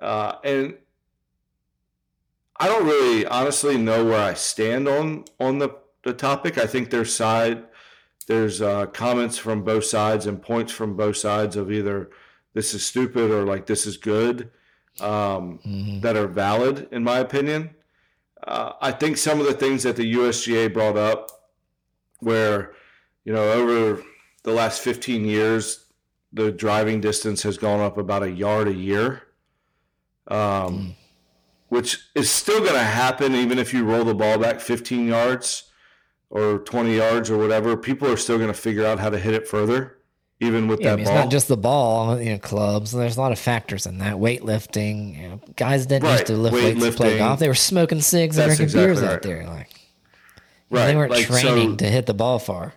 Speaker 1: uh, and I don't really honestly know where I stand on on the the topic. I think there's side there's uh, comments from both sides and points from both sides of either this is stupid or like this is good um,
Speaker 2: Mhm.
Speaker 1: that are valid in my opinion. Uh, I think some of the things that the USGA brought up, where you know over the last 15 years, the driving distance has gone up about a yard a year, um, which is still going to happen even if you roll the ball back 15 yards or 20 yards or whatever. People are still going to figure out how to hit it further, even with
Speaker 2: Yeah, I
Speaker 1: that
Speaker 2: mean,
Speaker 1: ball.
Speaker 2: it's not just the ball, you know, clubs. There's a lot of factors in that. Weightlifting, you know, guys didn't used to lift weights to play golf. They were smoking cigs and drinking
Speaker 1: exactly
Speaker 2: beers out there. Like
Speaker 1: right.
Speaker 2: they weren't
Speaker 1: like, so-
Speaker 2: training to hit the ball far.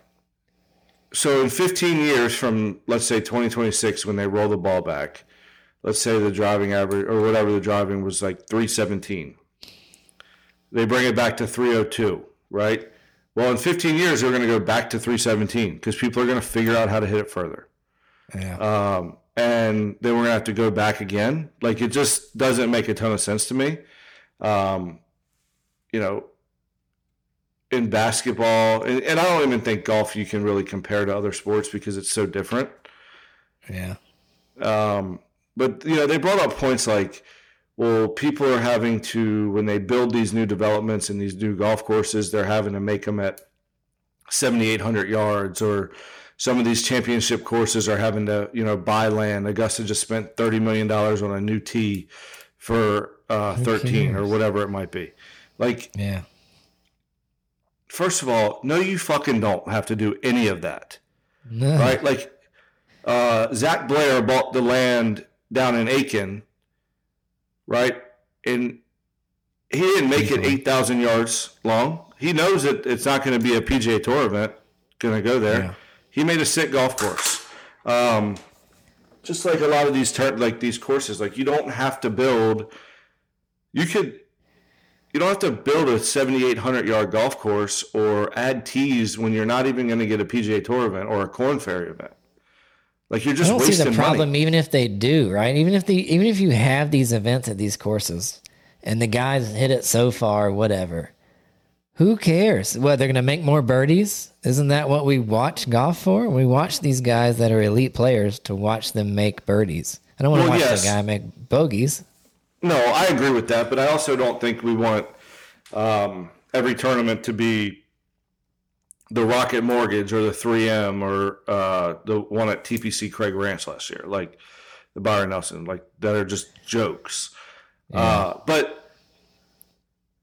Speaker 1: So in 15 years from let's say 2026 when they roll the ball back let's say the driving average or whatever the driving was like 317 they bring it back to 302 right? Well in 15 years they're going to go back to 317 because people are going to figure out how to hit it further.
Speaker 2: Yeah.
Speaker 1: um, and then we're going to have to go back again. Like it just doesn't make a ton of sense to me. Um, you know in basketball and, and i don't even think golf you can really compare to other sports because it's so different
Speaker 2: yeah.
Speaker 1: um, but you know they brought up points like well people are having to when they build these new developments and these new golf courses they're having to make them at 7800 yards or some of these championship courses are having to you know buy land augusta just spent 30 million dollars on a new tee for uh, 13 or whatever it might be like
Speaker 2: Yeah.
Speaker 1: First of all no you fucking don't have to do any of that
Speaker 2: No.
Speaker 1: right? Like uh, Zach Blair bought the land down in Aiken, right? And he didn't make it eight thousand yards long. He knows that it's not going to be a PGA Tour event. Going to go there.
Speaker 2: Yeah.
Speaker 1: He made a sick golf course. Um, just like a lot of these tur- like these courses, like you don't have to build. You could. You don't have to build a 7,800 yard golf course or add tees when you're not even going to get a PGA Tour event or a Korn Ferry event. Like you're just I
Speaker 2: don't see the problem,
Speaker 1: money.
Speaker 2: even if they do, right? Even if the even if you have these events at these courses, and the guys hit it so far, whatever. Who cares? What they're going to make more birdies? Isn't that what we watch golf for? We watch these guys that are elite players to watch them make birdies. I don't want to
Speaker 1: Well,
Speaker 2: watch
Speaker 1: yes.
Speaker 2: the guy make bogeys.
Speaker 1: No, I agree with that, but I also don't think we want um, every tournament to be the Rocket Mortgage or the 3M or uh, the one at TPC Craig Ranch last year, like the Byron Nelson, like that are just jokes. Uh, but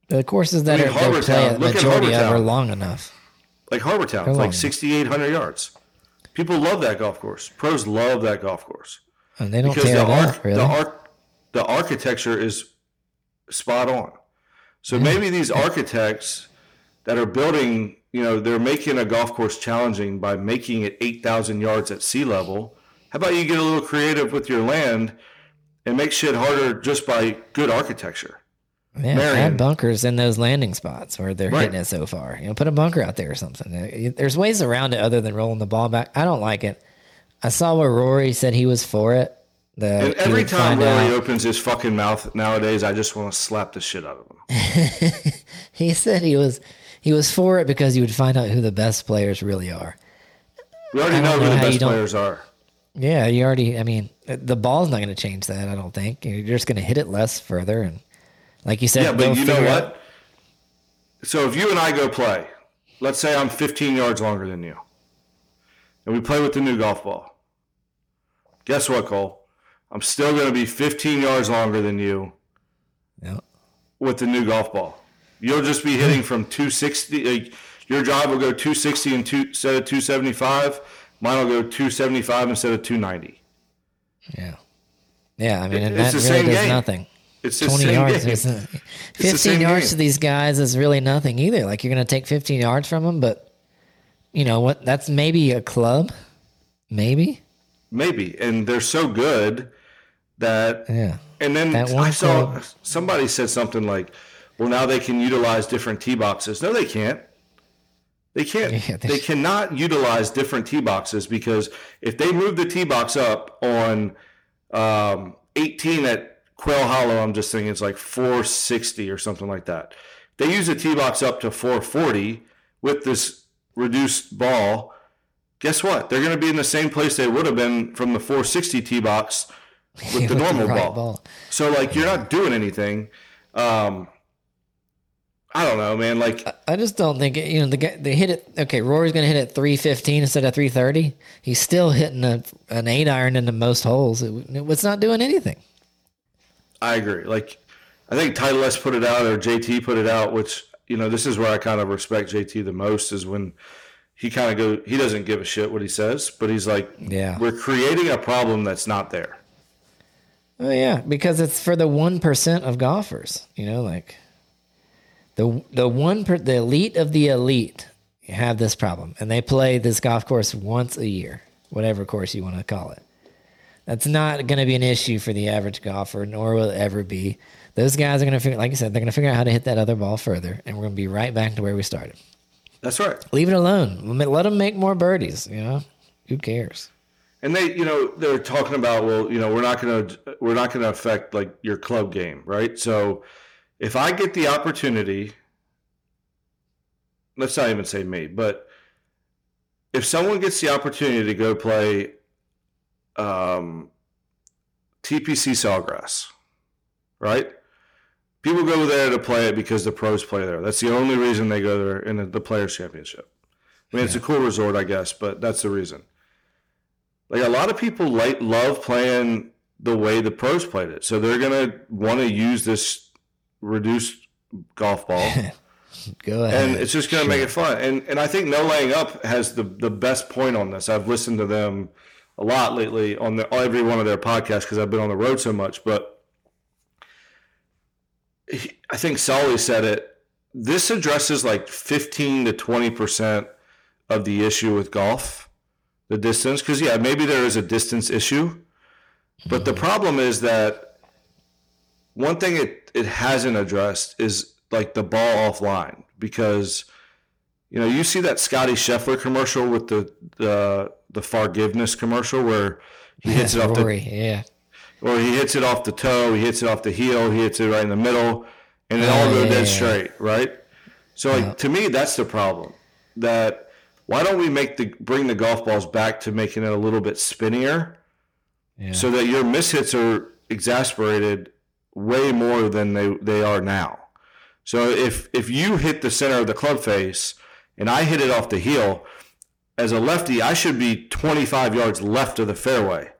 Speaker 2: The courses that
Speaker 1: I mean,
Speaker 2: are they play Harbour
Speaker 1: Town- a
Speaker 2: majority of are long enough.
Speaker 1: like Harbour
Speaker 2: Town,
Speaker 1: it's like 6,800 yards. People love that golf course. Pros love that golf course.
Speaker 2: And they don't
Speaker 1: because
Speaker 2: tear
Speaker 1: the
Speaker 2: it
Speaker 1: arch,
Speaker 2: up, really.
Speaker 1: the arch, the architecture is spot on. So maybe these architects that are building, you know, they're making a golf course challenging by making it eight thousand yards at sea level. How about you get a little creative with your land and make shit harder just by good architecture?
Speaker 2: Yeah,
Speaker 1: Marion.
Speaker 2: add bunkers in those landing spots where they're
Speaker 1: Right.
Speaker 2: hitting it so far. You know, put a bunker out there or something. Uh, There's ways around it other than rolling the ball back. I don't like it. I saw where Rory said he was for it.
Speaker 1: And every time Rory
Speaker 2: out-
Speaker 1: opens his fucking mouth nowadays, I just want to slap the shit out of him.
Speaker 2: he said he was he was for it because you would find out who the best players really are.
Speaker 1: We already
Speaker 2: I
Speaker 1: know who the best players are.
Speaker 2: Yeah, you already. I mean, the ball's not going to change that. I don't think you're just going to hit it less further, and like you said,
Speaker 1: Yeah, but you know
Speaker 2: figure out-
Speaker 1: what? So if you and I go play, let's say I'm 15 yards longer than you, and we play with the new golf ball. Guess what, Cole? I'm still going to be 15 yards longer than you
Speaker 2: Yeah.
Speaker 1: with the new golf ball. You'll just be hitting from 260. Like, your drive will go 260 and two, instead of 275, mine will go 275 instead of 290.
Speaker 2: Yeah. Yeah, I mean,
Speaker 1: It's
Speaker 2: that
Speaker 1: the
Speaker 2: really
Speaker 1: same
Speaker 2: does
Speaker 1: game.
Speaker 2: nothing.
Speaker 1: It's the
Speaker 2: 20
Speaker 1: same
Speaker 2: yards.
Speaker 1: game.
Speaker 2: Is, 15
Speaker 1: same
Speaker 2: yards
Speaker 1: game.
Speaker 2: to these guys is really nothing either. Like, you're going to take 15 yards from them, but you know what? That's maybe a club. Maybe.
Speaker 1: Maybe, and they're so good that
Speaker 2: Yeah.
Speaker 1: And then I saw somebody said something like, "Well, now they can utilize different tee boxes." No, they can't. They can't.
Speaker 2: Yeah, they-
Speaker 1: they cannot utilize different tee boxes because if they move the tee box up on um, 18 at Quail Hollow, I'm just thinking it's like 460 or something like that. They use the tee box up to 440 with this reduced ball. Guess what? They're going to be in the same place they would have been from the 460 tee box with the normal
Speaker 2: right
Speaker 1: ball. So like you're not doing anything. Um, I don't know, man. Like
Speaker 2: I just don't think it, you know the guy they hit it. Okay, Rory's going to hit it 315 instead of 330. He's still hitting a, an eight iron into most holes. It, it's not doing anything.
Speaker 1: I agree. Like I think Titleist put it out or JT put it out, which you know this is where I kind of respect JT the most is when he kind of go he doesn't give a shit what he says, but he's like,
Speaker 2: Yeah.
Speaker 1: we're creating a problem that's not there.
Speaker 2: Oh yeah, because it's for the one percent of golfers. You know, like the the one per, the elite of the elite have this problem, and they play this golf course once a year, whatever course you want to call it. That's not going to be an issue for the average golfer, nor will it ever be. Those guys are going to figure, like I said, they're going to figure out how to hit that other ball further, and we're going to be right back to where we started.
Speaker 1: That's right.
Speaker 2: Leave it alone. Let them make more birdies. You know, who cares?
Speaker 1: And they, you know, they're talking about, well, you know, we're not going to, we're not going to affect like your club game, right? So, if I get the opportunity, let's not even say me, but if someone gets the opportunity to go play um, TPC Sawgrass, right? People go there to play it because the pros play there. That's the only reason they go there in the, the Players Championship. I mean, it's a cool resort, I guess, but that's the reason. Like a lot of people like love playing the way the pros played it, so they're gonna want to use this reduced golf ball,
Speaker 2: Go ahead.
Speaker 1: and it's just gonna make it fun. And and I think No Laying Up has the the best point on this. I've listened to them a lot lately on the, every one of their podcasts because I've been on the road so much. But he, I think Soly said it. This addresses like fifteen to twenty percent of the issue with golf, the distance. Because yeah, maybe there is a distance issue, but the problem is that one thing it it hasn't addressed is like the ball offline because you know you see that Scotty Scheffler commercial with the the the forgiveness commercial where he hits it off the
Speaker 2: Rory, yeah.
Speaker 1: or he hits it off the toe, he hits it off the heel, he hits it right in the middle, and it all
Speaker 2: Oh,
Speaker 1: go
Speaker 2: yeah,
Speaker 1: dead
Speaker 2: yeah.
Speaker 1: straight, right? So like to me, that's the problem. That why don't we make the bring the golf balls back to making it a little bit spinnier,
Speaker 2: Yeah.
Speaker 1: so that your mishits are exasperated way more than they they are now. So if if you hit the center of the club face and I hit it off the heel, as a lefty, I should be 25 yards left of the fairway.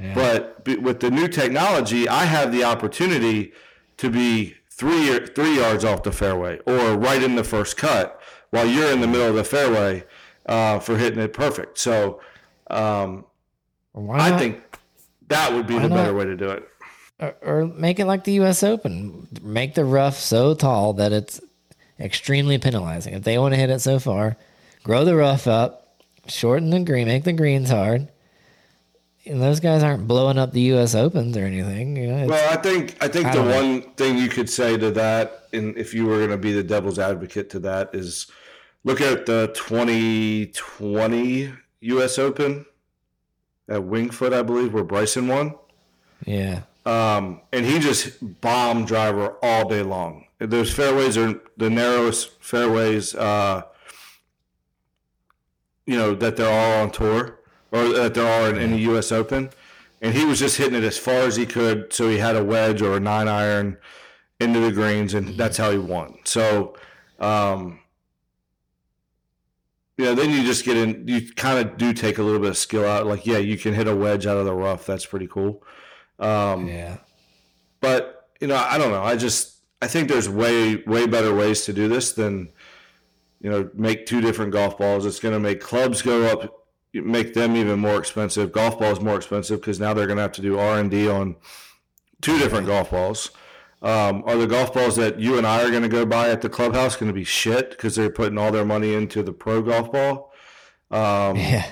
Speaker 2: Yeah.
Speaker 1: But with the new technology, I have the opportunity to be three three yards off the fairway or right in the first cut, while you're in the middle of the fairway uh, for hitting it perfect. So um, I think that would be
Speaker 2: why
Speaker 1: the better way to do it.
Speaker 2: or, or make it like the U.S. Open. Make the rough so tall that it's extremely penalizing. If they want to hit it so far, grow the rough up, shorten the green, make the greens hard. And those guys aren't blowing up the U.S. Opens or anything. You know,
Speaker 1: Well, I think I think
Speaker 2: I
Speaker 1: the
Speaker 2: know.
Speaker 1: one thing you could say to that, and if you were going to be the devil's advocate to that, is look at the 2020 U.S. Open at Winged Foot, I believe, where Bryson won.
Speaker 2: yeah,
Speaker 1: Um, and he just bombed driver all day long. Those fairways are the narrowest fairways, uh, you know, that there are on tour or that there are in, in the U.S. Open. And he was just hitting it as far as he could, so he had a wedge or a nine iron into the greens, and that's how he won. So, um, know, then you just get in. You kind of do take a little bit of skill out. Like, yeah, you can hit a wedge out of the rough. That's pretty cool. Um,
Speaker 2: yeah.
Speaker 1: but you know, I don't know. I just I think there's way way better ways to do this than you know make two different golf balls. It's going to make clubs go up make them even more expensive. Golf balls more expensive because now they're going to have to do R and D on two different golf balls. Um, are the golf balls that you and I are going to go buy at the clubhouse going to be shit because they're putting all their money into the pro golf ball? Um,
Speaker 2: Yeah.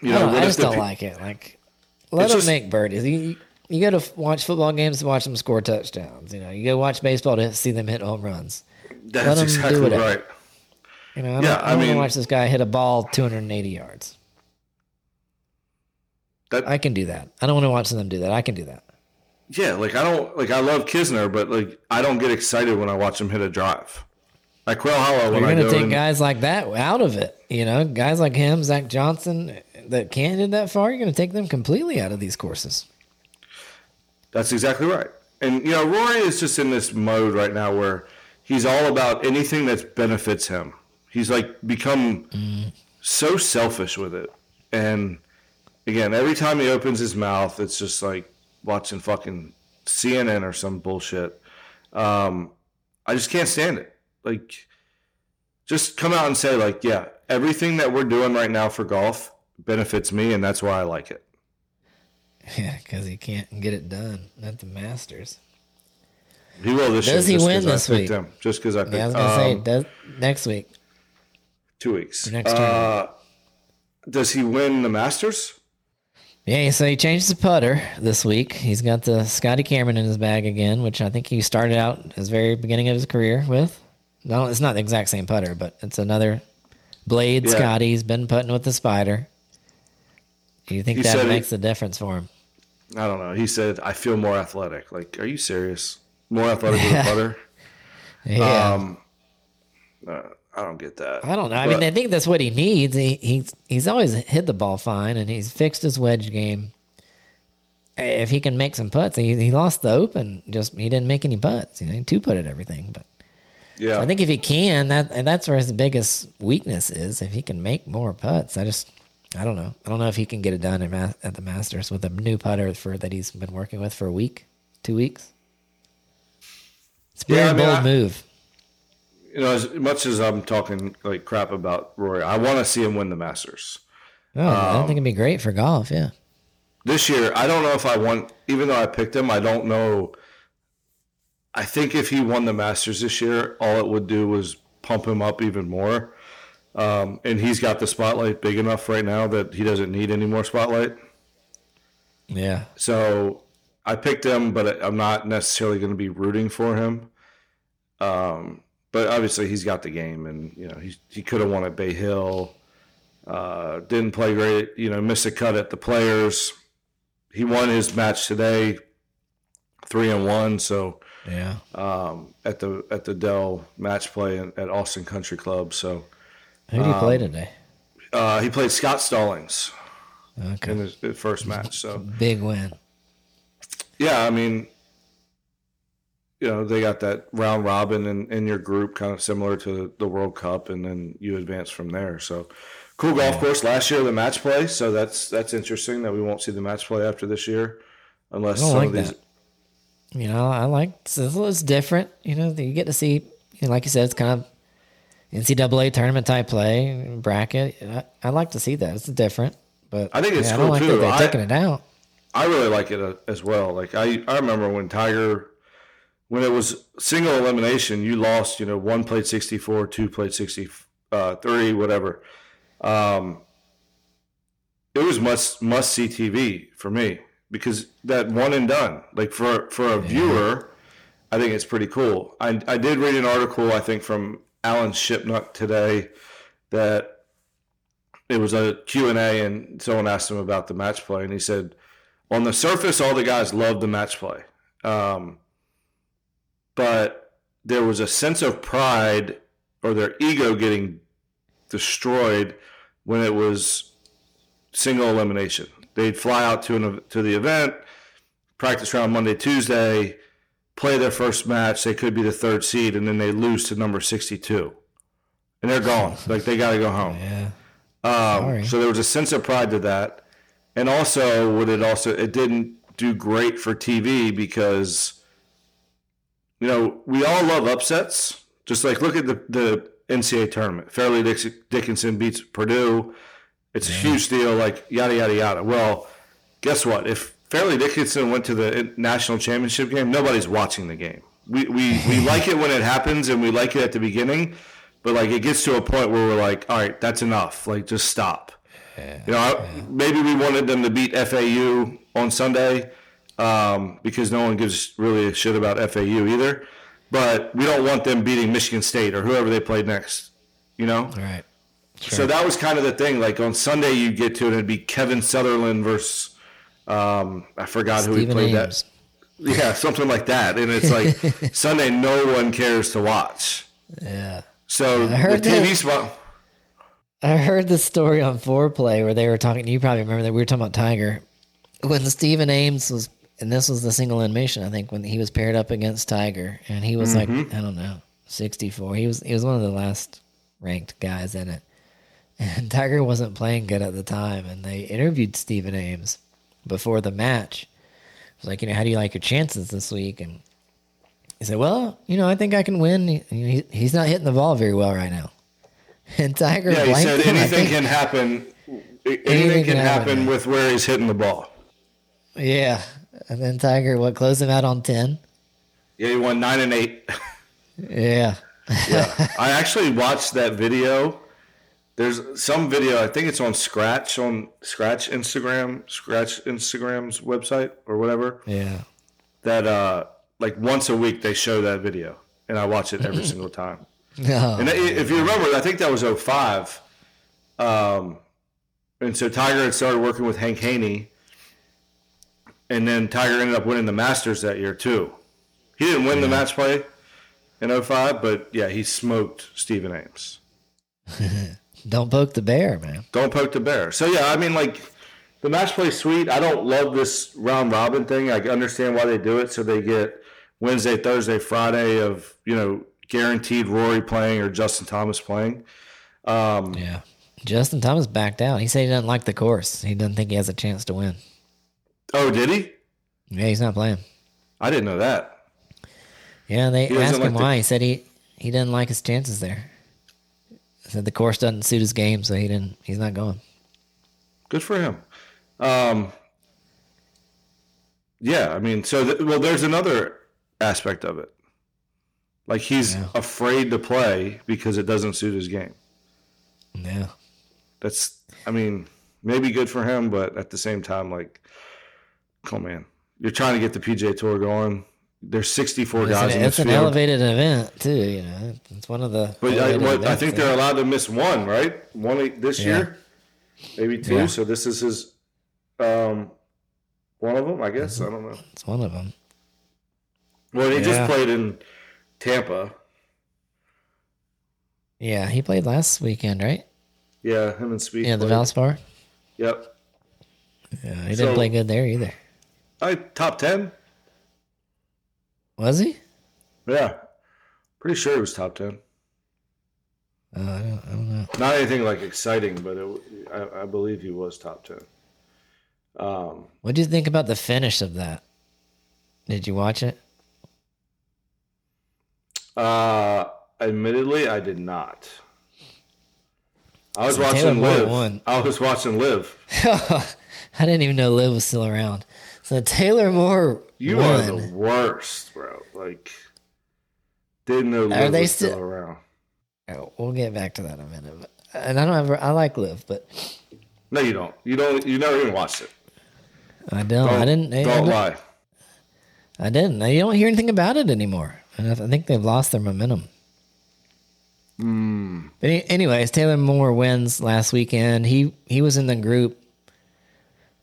Speaker 1: you know,
Speaker 2: don't, I just don't
Speaker 1: pe-
Speaker 2: like it. Like, let them
Speaker 1: just-
Speaker 2: make birdies. You, you, go to watch football games to watch them score touchdowns. You know, you go watch baseball to see them hit home runs.
Speaker 1: That's
Speaker 2: let 'em do
Speaker 1: exactly right.
Speaker 2: You know, I don't,
Speaker 1: Yeah,
Speaker 2: I
Speaker 1: I
Speaker 2: don't want to
Speaker 1: mean-
Speaker 2: watch this guy hit a ball 280 yards.
Speaker 1: That
Speaker 2: I can do that. I don't want to watch them do that. I can do that.
Speaker 1: yeah, like I don't like I love Kisner, but like I don't get excited when I watch him hit a drive. Like Quail Hollow when
Speaker 2: You're going to take
Speaker 1: and,
Speaker 2: guys like that out of it. You know, guys like him, Zach Johnson, that can't hit that far. You're going to take them completely out of these courses.
Speaker 1: That's exactly right. And you know, Rory is just in this mode right now where he's all about anything that benefits him. He's like become mm. so selfish with it. And again, every time he opens his mouth, it's just like watching fucking CNN or some bullshit. Um, I just can't stand it. Like, just come out and say, like, yeah, everything that we're doing right now for golf benefits me, and that's why I like it.
Speaker 2: Yeah, because he can't get it done at the Masters.
Speaker 1: He will this
Speaker 2: Does
Speaker 1: year.
Speaker 2: he
Speaker 1: just
Speaker 2: win this
Speaker 1: picked
Speaker 2: week?
Speaker 1: Him, just because I picked
Speaker 2: Yeah, I was going to say
Speaker 1: um,
Speaker 2: does, next week.
Speaker 1: two weeks.
Speaker 2: Next
Speaker 1: uh, does he win the Masters?
Speaker 2: Yeah, so he changed the putter this week. He's got the Scotty Cameron in his bag again, which I think he started out his very beginning of his career with. No, it's not the exact same putter, but it's another blade
Speaker 1: Yeah.
Speaker 2: Scotty. He's been putting with the spider. Do you think
Speaker 1: He
Speaker 2: that
Speaker 1: said he-
Speaker 2: makes a difference for him?
Speaker 1: I don't know. He said, "I feel more athletic." Like, are you serious? More athletic with a putter?
Speaker 2: Yeah.
Speaker 1: Um, uh, I don't get that.
Speaker 2: I don't know. I mean, I think that's what he needs. He, he's he's always hit the ball fine, and he's fixed his wedge game. If he can make some putts, he, he lost the Open. Just he didn't make any putts. You know, two putted everything. But
Speaker 1: yeah,
Speaker 2: I think if he can, that and that's where his biggest weakness is. If he can make more putts, I just I don't know. I don't know if he can get it done at, at the Masters with a new putter for that he's been working with for a week, two weeks. It's a very
Speaker 1: Yeah, I mean,
Speaker 2: bold
Speaker 1: I-
Speaker 2: move.
Speaker 1: You know, as much as I'm talking like crap about Rory, I want to see him win the Masters.
Speaker 2: Oh, I
Speaker 1: um,
Speaker 2: don't think it'd be great for golf. Yeah.
Speaker 1: this year, I don't know if I want, even though I picked him, I don't know. I think if he won the Masters this year, all it would do was pump him up even more. Um, and he's got the spotlight big enough right now that he doesn't need any more spotlight.
Speaker 2: Yeah.
Speaker 1: So I picked him, but I'm not necessarily going to be rooting for him. Um, but obviously, he's got the game, and you know he he could have won at Bay Hill. Uh, didn't play great, you know, missed a cut at the Players. He won his match today, three and one. So
Speaker 2: Yeah.
Speaker 1: um, at the at the Dell match play at at Austin Country Club. So
Speaker 2: Who do you play
Speaker 1: Um,
Speaker 2: today?
Speaker 1: uh, he played Scott Stallings
Speaker 2: Okay.
Speaker 1: in his, his first match. So
Speaker 2: Big win.
Speaker 1: Yeah, I mean, you know, they got that round robin in, in your group, kind of similar to the World Cup, and then you advance from there. So, cool golf course. Last year, the match play. So that's that's interesting that we won't see the match play after this year, unless
Speaker 2: I don't
Speaker 1: some
Speaker 2: like
Speaker 1: of these.
Speaker 2: that. You know, I like it's, it's different. You know, you get to see, you know, like you said, it's kind of NCAA tournament type play bracket. I, I like to see that. It's different, but
Speaker 1: I think it's
Speaker 2: yeah, I
Speaker 1: cool,
Speaker 2: don't like
Speaker 1: too.
Speaker 2: that they're
Speaker 1: I-
Speaker 2: taking it out.
Speaker 1: I really like it uh, as well. Like I, I remember when Tiger, when it was single elimination, you lost. You know, one played sixty four, two played 63, uh, whatever. Um, it was must must see TV for me because that one and done. Like for for a viewer, I think it's pretty cool. I I did read an article I think from Alan Shipnuck today that it was a Q&A and someone asked him about the match play and he said on the surface all the guys loved the match play um, but there was a sense of pride or their ego getting destroyed when it was single elimination. They'd fly out to an, to the event practice round monday tuesday play their first match they could be the third seed and then they lose to number 62 and they're gone. Like they got to go home.
Speaker 2: Yeah.
Speaker 1: um, so there was a sense of pride to that, and also would it also it didn't do great for TV because you know we all love upsets. Just like look at the the NCAA tournament, Fairleigh Dickinson beats Purdue, It's a huge deal. Like yada yada yada. Well, guess what? If Fairleigh Dickinson went to the national championship game, nobody's watching the game. We we, we like it when it happens, and we like it at the beginning, but like it gets to a point where we're like, all right, that's enough. Like just stop. You know, I, maybe we wanted them to beat FAU on Sunday um, because no one gives really a shit about FAU either. But we don't want them beating Michigan State or whoever they played next. You know,
Speaker 2: All right.
Speaker 1: so that was kind of the thing. Like on Sunday, you get to it, it'd be Kevin Sutherland versus um, I forgot who he played
Speaker 2: Ames.
Speaker 1: that. Yeah, something like that. And it's like Sunday, no one cares to watch.
Speaker 2: Yeah.
Speaker 1: So the
Speaker 2: heard
Speaker 1: TV
Speaker 2: that.
Speaker 1: spot.
Speaker 2: I heard the story on Foreplay where they were talking. You probably remember that we were talking about Tiger when Stephen Ames was, and this was the single elimination. I think when he was paired up against Tiger, and he was like, mm-hmm. I don't know, sixty four. He was he was one of the last ranked guys in it, and Tiger wasn't playing good at the time. And they interviewed Stephen Ames before the match. It was like, you know, how do you like your chances this week? And he said, well, you know, I think I can win. He, he, he's not hitting the ball very well right now. And Tiger
Speaker 1: Yeah, he said
Speaker 2: him.
Speaker 1: Anything can happen. Anything, can,
Speaker 2: can happen,
Speaker 1: happen with where he's hitting the ball.
Speaker 2: Yeah. And then Tiger, what, closed him out on 10?
Speaker 1: Yeah, he won nine and eight.
Speaker 2: Yeah.
Speaker 1: Yeah, I actually watched that video. There's some video. I think it's on Skratch on Skratch Instagram, Skratch Instagram's website or whatever.
Speaker 2: Yeah.
Speaker 1: That uh, like once a week they show that video, and I watch it every single time.
Speaker 2: No.
Speaker 1: And if you remember, I think that was 05. Um, and so Tiger had started working with Hank Haney, and then Tiger ended up winning the Masters that year too. He didn't win the match play in 05, but yeah, he smoked Stephen Ames.
Speaker 2: Don't poke the bear, man.
Speaker 1: Don't poke the bear. So yeah, I mean, like the match play sweet. I don't love this round robin thing. I understand why they do it, so they get Wednesday, Thursday, Friday of you know guaranteed Rory playing or Justin Thomas playing. Um,
Speaker 2: Yeah. Justin Thomas backed out. He said he doesn't like the course. He doesn't think he has a chance to win.
Speaker 1: Oh, did he?
Speaker 2: Yeah, he's not playing.
Speaker 1: I didn't know that.
Speaker 2: Yeah, they
Speaker 1: He
Speaker 2: asked him
Speaker 1: like the-
Speaker 2: why. He said he, he didn't like his chances there. Said the course doesn't suit his game, so he didn't. He's not going.
Speaker 1: Good for him. Um, yeah, I mean, so th- well, there's another aspect of it. Like he's
Speaker 2: Yeah.
Speaker 1: afraid to play because it doesn't suit his game.
Speaker 2: Yeah.
Speaker 1: That's, I mean, maybe good for him, but at the same time, like, on, man, you're trying to get the PGA Tour going. There's 64
Speaker 2: It's
Speaker 1: guys
Speaker 2: an,
Speaker 1: in
Speaker 2: it's an
Speaker 1: field,
Speaker 2: elevated event too. You know, it's one of the.
Speaker 1: but I, what, I think they're allowed to miss one, right? One this
Speaker 2: Yeah.
Speaker 1: year, maybe two.
Speaker 2: Yeah.
Speaker 1: So this is his, um, one of them, I guess. I don't know.
Speaker 2: It's one of them.
Speaker 1: Well, he
Speaker 2: Yeah.
Speaker 1: just played in Tampa.
Speaker 2: Yeah, he played last weekend, right?
Speaker 1: Yeah, him and Spieth.
Speaker 2: Yeah, the. Valspar.
Speaker 1: Yep.
Speaker 2: Yeah, he
Speaker 1: So-
Speaker 2: didn't play good there either.
Speaker 1: I top ten.
Speaker 2: Was he?
Speaker 1: Yeah, pretty sure he was top ten.
Speaker 2: Uh, I, don't, I don't know.
Speaker 1: Not anything like exciting, but it, I, I believe he was top ten. Um,
Speaker 2: What do you think about the finish of that? Did you watch it?
Speaker 1: uh, admittedly, I did not. I was
Speaker 2: So
Speaker 1: watching
Speaker 2: Moore Liv.
Speaker 1: I was watching Liv.
Speaker 2: I didn't even know Liv was still around. So Taylor Moore
Speaker 1: You
Speaker 2: won.
Speaker 1: are the worst, bro. Like, didn't know Liv
Speaker 2: they
Speaker 1: was still
Speaker 2: still-
Speaker 1: around.
Speaker 2: Oh, we'll get back to that in a minute. But, and I don't ever. I like Liv, but
Speaker 1: No, you don't. You don't. You never even watched it.
Speaker 2: I don't. I didn't.
Speaker 1: Don't
Speaker 2: I,
Speaker 1: lie.
Speaker 2: I didn't. You don't hear anything about it anymore, and I th- I think they've lost their momentum.
Speaker 1: Hmm.
Speaker 2: But anyways, Taylor Moore wins last weekend. He he was in the group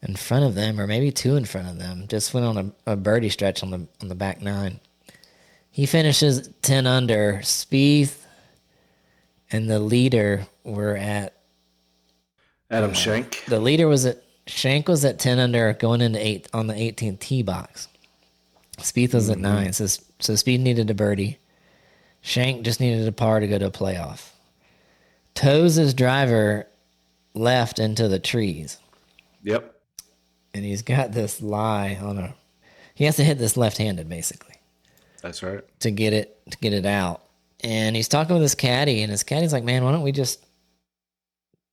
Speaker 2: in front of them, or maybe two in front of them. Just went on a, a birdie stretch on the on the back nine. He finishes ten under. Spieth and the leader were at
Speaker 1: Adam uh, Schenk.
Speaker 2: the leader was at Schenk was at ten under going into eight on the 18th tee box. Spieth was at mm-hmm. nine, so so Spieth needed a birdie. Schenk just needed a par to go to a playoff. Toes his driver left into the trees,
Speaker 1: Yep.
Speaker 2: And he's got this lie on a. He has to hit this left-handed basically
Speaker 1: That's right.
Speaker 2: to get it to get it out. And he's talking with his caddy, and his caddy's like, "Man, why don't we just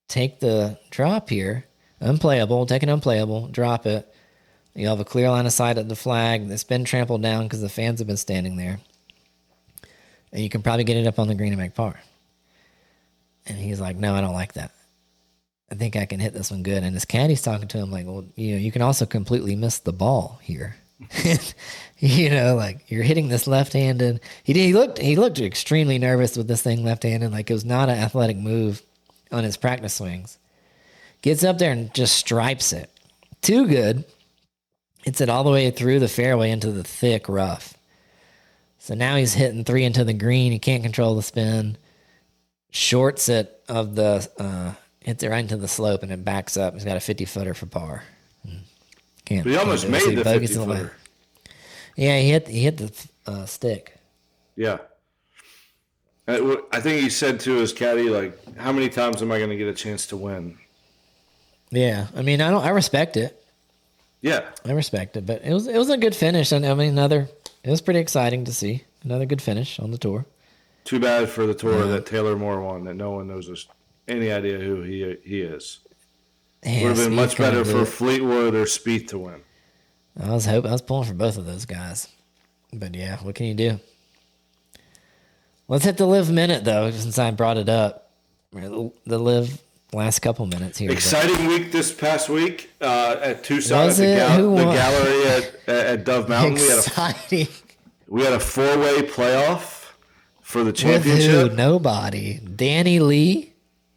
Speaker 2: take the drop here, unplayable, take an unplayable, drop it. You have a clear line of sight at the flag that's been trampled down because the fans have been standing there. And you can probably get it up on the green and make par. And he's like, No, I don't like that. I think I can hit this one good. And his caddy's talking to him like, Well, you know, you can also completely miss the ball here. you know, like you're hitting this left-handed. He he looked he looked extremely nervous with this thing left-handed. Like it was not an athletic move on his practice swings. Gets up there and just stripes it. Too good. Hits it all the way through the fairway into the thick rough. So now he's hitting three into the green. He can't control the spin. Shorts it of the uh, hits it right into the slope and it backs up. He's got a fifty footer for par. Can't.
Speaker 1: But he almost
Speaker 2: can't do it. So
Speaker 1: made the 50
Speaker 2: in way.
Speaker 1: footer.
Speaker 2: Yeah, he hit he hit the uh, stick.
Speaker 1: Yeah. I think he said to his caddy, like, how many times am I going to get a chance to win?
Speaker 2: Yeah, I mean, I don't. I respect it.
Speaker 1: Yeah.
Speaker 2: I respect it, but it was it was a good finish, and I mean, another. It was pretty exciting to see another good finish on the tour.
Speaker 1: Too bad for the tour that Taylor Moore won, that no one knows us- any idea who he he is.
Speaker 2: Yeah,
Speaker 1: Would have been much better for. Fleetwood or Spieth to win.
Speaker 2: I was hoping I was pulling for both of those guys, but yeah, what can you do? Let's hit the Liv minute though, since I brought it up. The Liv last couple minutes here.
Speaker 1: Exciting week this past week uh, at Tucson at the,
Speaker 2: it?
Speaker 1: gal-
Speaker 2: Who
Speaker 1: the gallery at, at Dove Mountain. We had a
Speaker 2: Exciting.
Speaker 1: we had a four way playoff for the
Speaker 2: With
Speaker 1: championship.
Speaker 2: who? Nobody. Danny Lee.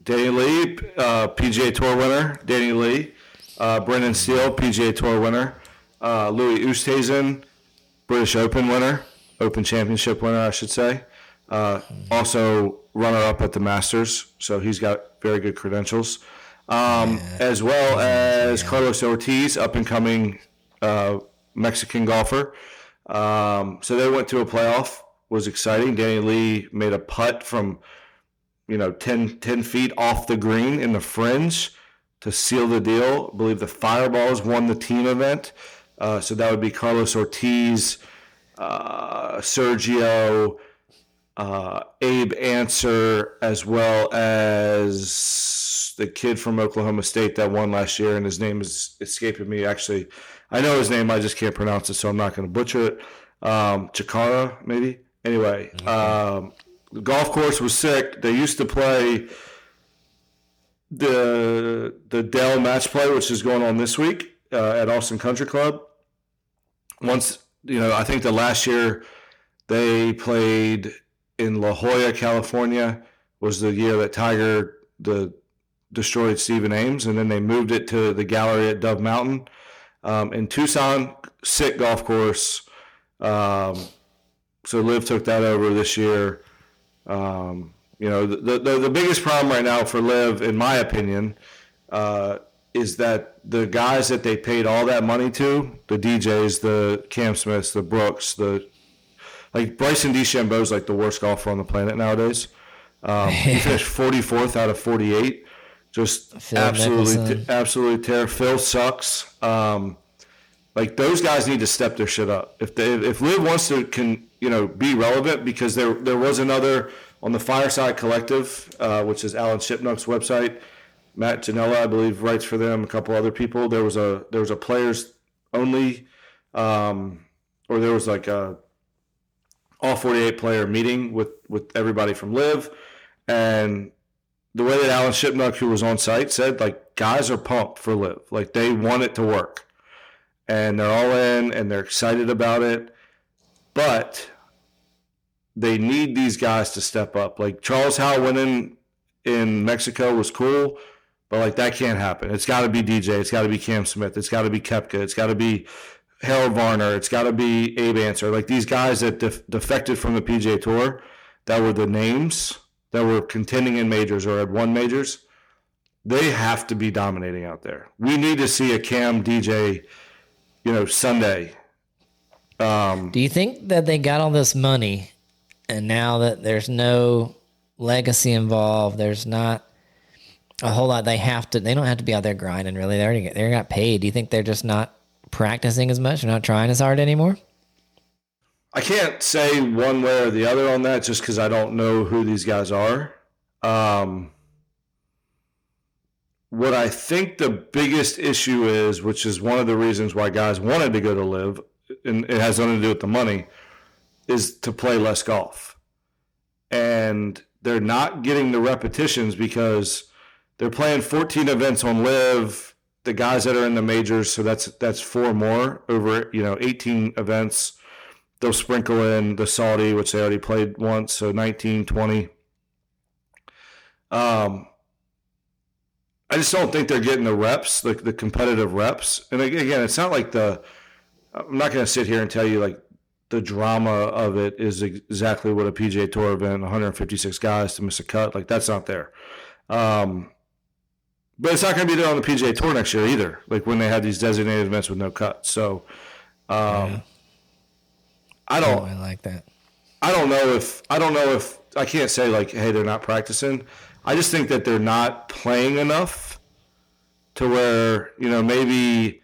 Speaker 1: Danny Lee, uh, PGA Tour winner. Danny Lee, uh, Brendan Steele, PGA Tour winner. Uh, Louis Oosthuizen, British Open winner, Open Championship winner, I should say. Uh, also runner up at the Masters, so he's got very good credentials. Um, as well as Carlos Ortiz, up and coming uh, Mexican golfer. Um, so they went to a playoff. Was exciting. Danny Lee made a putt from you know 10, 10 feet off the green in the fringe to seal the deal. I believe the Fireballs won the team event. Uh, so that would be Carlos Ortiz, uh, Sergio, uh, Abe Ancer, as well as the kid from Oklahoma State that won last year, and his name is escaping me. Actually, I know his name, I just can't pronounce it, so I'm not going to butcher it. Um, Chikara, maybe. Anyway, um, the golf course was sick. They used to play the the Dell Match Play, which is going on this week uh, at Austin Country Club. Once you know, I think the last year they played in La Jolla, California, was the year that Tiger the destroyed Stephen Ames, and then they moved it to the gallery at Dove Mountain um, in Tucson. Sick golf course. Um, so Liv took that over this year. Um, you know, the, the the biggest problem right now for Liv, in my opinion, uh, is that the guys that they paid all that money to, the DJs, the Cam Smiths, the Brooks, the like Bryson DeChambeau is like the worst golfer on the planet nowadays. Um, he finished 44th out of 48. Just
Speaker 2: Phil
Speaker 1: absolutely,
Speaker 2: Mickelson.
Speaker 1: absolutely terrible. Phil sucks. Um, like those guys need to step their shit up. If they, if Liv wants to can you know be relevant, because there there was another on the Fireside Collective, uh, which is Alan Shipnuck's website. Matt Ginella, I believe, writes for them. A couple other people. There was a there was a players only, um, or there was like a all 48 player meeting with with everybody from Liv, and the way that Alan Shipnuck, who was on site, said like guys are pumped for Liv, like they want it to work, and they're all in and they're excited about it, but they need these guys to step up. Like Charles Howell winning in in Mexico was cool, but like that can't happen. It's got to be DJ. It's got to be Cam Smith. It's got to be Koepka. It's got to be Harold Varner. It's got to be Abe Ancer. Like these guys that def- defected from the PGA Tour, that were the names that were contending in majors or had won majors. They have to be dominating out there. We need to see a Cam DJ, you know, Sunday. Um,
Speaker 2: Do you think that they got all this money and now that there's no legacy involved, there's not a whole lot they have to they don't have to be out there grinding really. They already get they got paid. Do you think they're just not practicing as much? They're not trying as hard anymore?
Speaker 1: I can't say one way or the other on that just because I don't know who these guys are. Um, what I think the biggest issue is, which is one of the reasons why guys wanted to go to Liv, and it has nothing to do with the money, is to play less golf. And they're not getting the repetitions because they're playing 14 events on Liv. The guys that are in the majors, so that's that's four more over you know 18 events. They'll sprinkle in the Saudi, which they already played once, so 19, 20. Um, I just don't think they're getting the reps, the, the competitive reps. And again, it's not like the. I'm not going to sit here and tell you like the drama of it is exactly what a PGA Tour event, 156 guys to miss a cut, like that's not there. Um, but it's not going to be there on the PGA Tour next year either. Like when they had these designated events with no cut. So, um,
Speaker 2: Yeah.
Speaker 1: I don't.
Speaker 2: Oh, I like that.
Speaker 1: I don't know if I don't know if I can't say like, hey, they're not practicing. I just think that they're not playing enough to where you know maybe.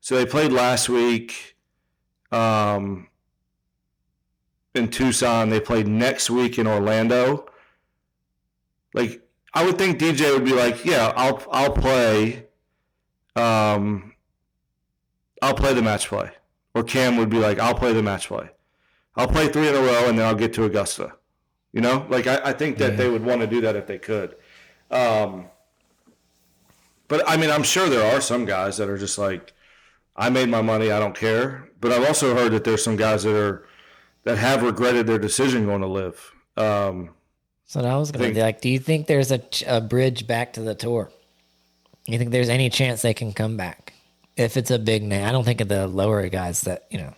Speaker 1: So they played last week, um, in Tucson. They played next week in Orlando. Like I would think DJ would be like, yeah, I'll I'll play. Um, I'll play the match play. Or Cam would be like, I'll play the match play. I'll play three in a row and then I'll get to Augusta. You know, like I, I think that
Speaker 2: Yeah.
Speaker 1: they would want to do that if they could. Um, but I mean, I'm sure there are some guys that are just like, I made my money, I don't care. But I've also heard that there's some guys that are that have regretted their decision going to Liv. Um,
Speaker 2: So I was gonna be like, do you think there's a, ch- a bridge back to the tour? You think there's any chance they can come back if it's a big name? I don't think of the lower guys that you know,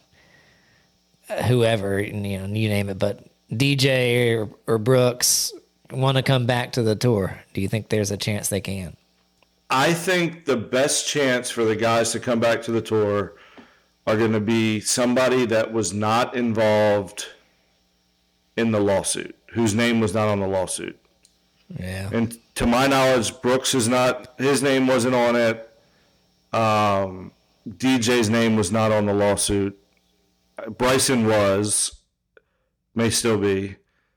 Speaker 2: whoever you know, you name it, but DJ or, or Brooks want to come back to the tour. Do you think there's a chance they can?
Speaker 1: I think the best chance for the guys to come back to the tour are going to be somebody that was not involved in the lawsuit, whose name was not on the lawsuit.
Speaker 2: Yeah,
Speaker 1: And to my knowledge, Brooks is not, his name wasn't on it. Um, DJ's name was not on the lawsuit. Bryson was, may still be. I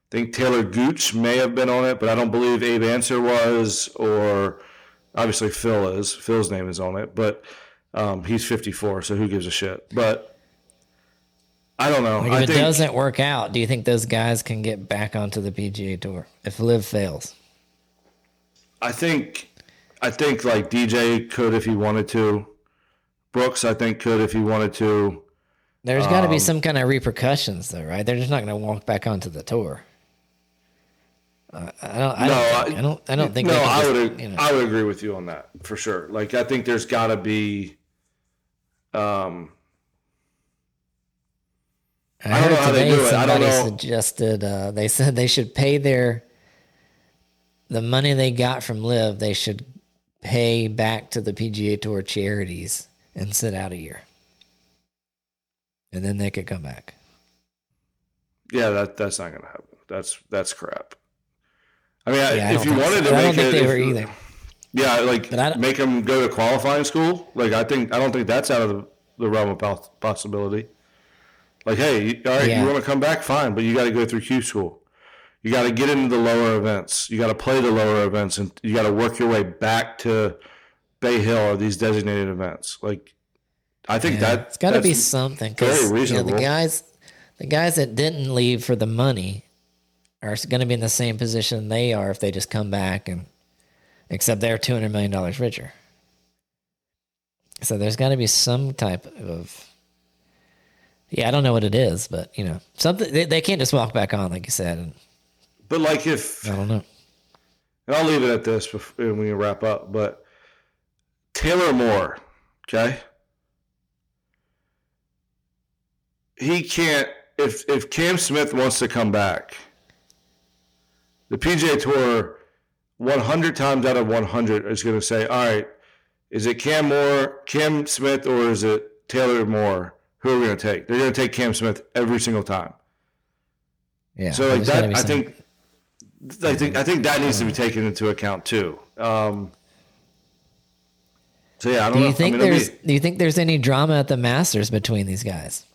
Speaker 1: think Taylor Gooch may have been on it, but I don't believe Abe Ancer was, or obviously Phil is. Phil's name is on it, but um, he's 54, so who gives a shit? But I don't know.
Speaker 2: like
Speaker 1: I
Speaker 2: if it
Speaker 1: think,
Speaker 2: doesn't work out, do you think those guys can get back onto the PGA tour if Liv fails?
Speaker 1: I think I think like DJ could if he wanted to. Brooks, I think could if he wanted to.
Speaker 2: There's got to be
Speaker 1: Um,
Speaker 2: some kind of repercussions, though, right? They're just not going to walk back onto the tour. Uh, I don't. I
Speaker 1: No,
Speaker 2: don't.
Speaker 1: I-
Speaker 2: think, I don't. I don't think.
Speaker 1: no, I
Speaker 2: just,
Speaker 1: would
Speaker 2: You know,
Speaker 1: I would agree with you on that for sure. Like I think there's got to be. Um,
Speaker 2: I,
Speaker 1: I don't
Speaker 2: heard
Speaker 1: know how they do it. I don't
Speaker 2: somebody
Speaker 1: know.
Speaker 2: suggested. Uh, they said they should pay their the money they got from Liv. They should pay back to the PGA Tour charities and sit out a year, and then they could come back.
Speaker 1: yeah, that that's not gonna happen. That's that's crap. I mean,
Speaker 2: Yeah, I
Speaker 1: if
Speaker 2: don't
Speaker 1: you wanted
Speaker 2: so.
Speaker 1: to
Speaker 2: I
Speaker 1: make
Speaker 2: don't think
Speaker 1: it,
Speaker 2: they
Speaker 1: if-
Speaker 2: were either.
Speaker 1: Yeah, like
Speaker 2: I
Speaker 1: make them go to qualifying school. Like I think I don't think that's out of the, the realm of possibility. Like, hey, all right,
Speaker 2: Yeah.
Speaker 1: you want to come back, fine, but you got to go through Q school. You got to get into the lower events. You got to play the lower events, and you got to work your way back to Bay Hill or these designated events. Like, I think
Speaker 2: Yeah,
Speaker 1: that
Speaker 2: it's got to be something
Speaker 1: very
Speaker 2: because you know,
Speaker 1: reasonable.
Speaker 2: the guys, the guys that didn't leave for the money, are going to be in the same position they are if they just come back and, except they're two hundred million dollars richer. So there's got to be some type of, yeah, I don't know what it is, but you know, something they, they can't just walk back on like you said, and
Speaker 1: But like, if
Speaker 2: I don't know.
Speaker 1: and I'll leave it at this before when we wrap up. But Taylor Moore, okay, he can't. If if Cam Smith wants to come back, the PGA Tour, one hundred times out of one hundred is going to say, "All right, is it Cam Moore, Cam Smith, or is it Taylor Moore? Who are we going to take? They're going to take Cam Smith every single time."
Speaker 2: Yeah,
Speaker 1: So like that, I think, I think, I think that needs to be taken into account too. Um, so yeah, I don't
Speaker 2: Do
Speaker 1: know.
Speaker 2: you think
Speaker 1: I mean,
Speaker 2: there's
Speaker 1: be-
Speaker 2: do you think there's any drama at the Masters between these guys?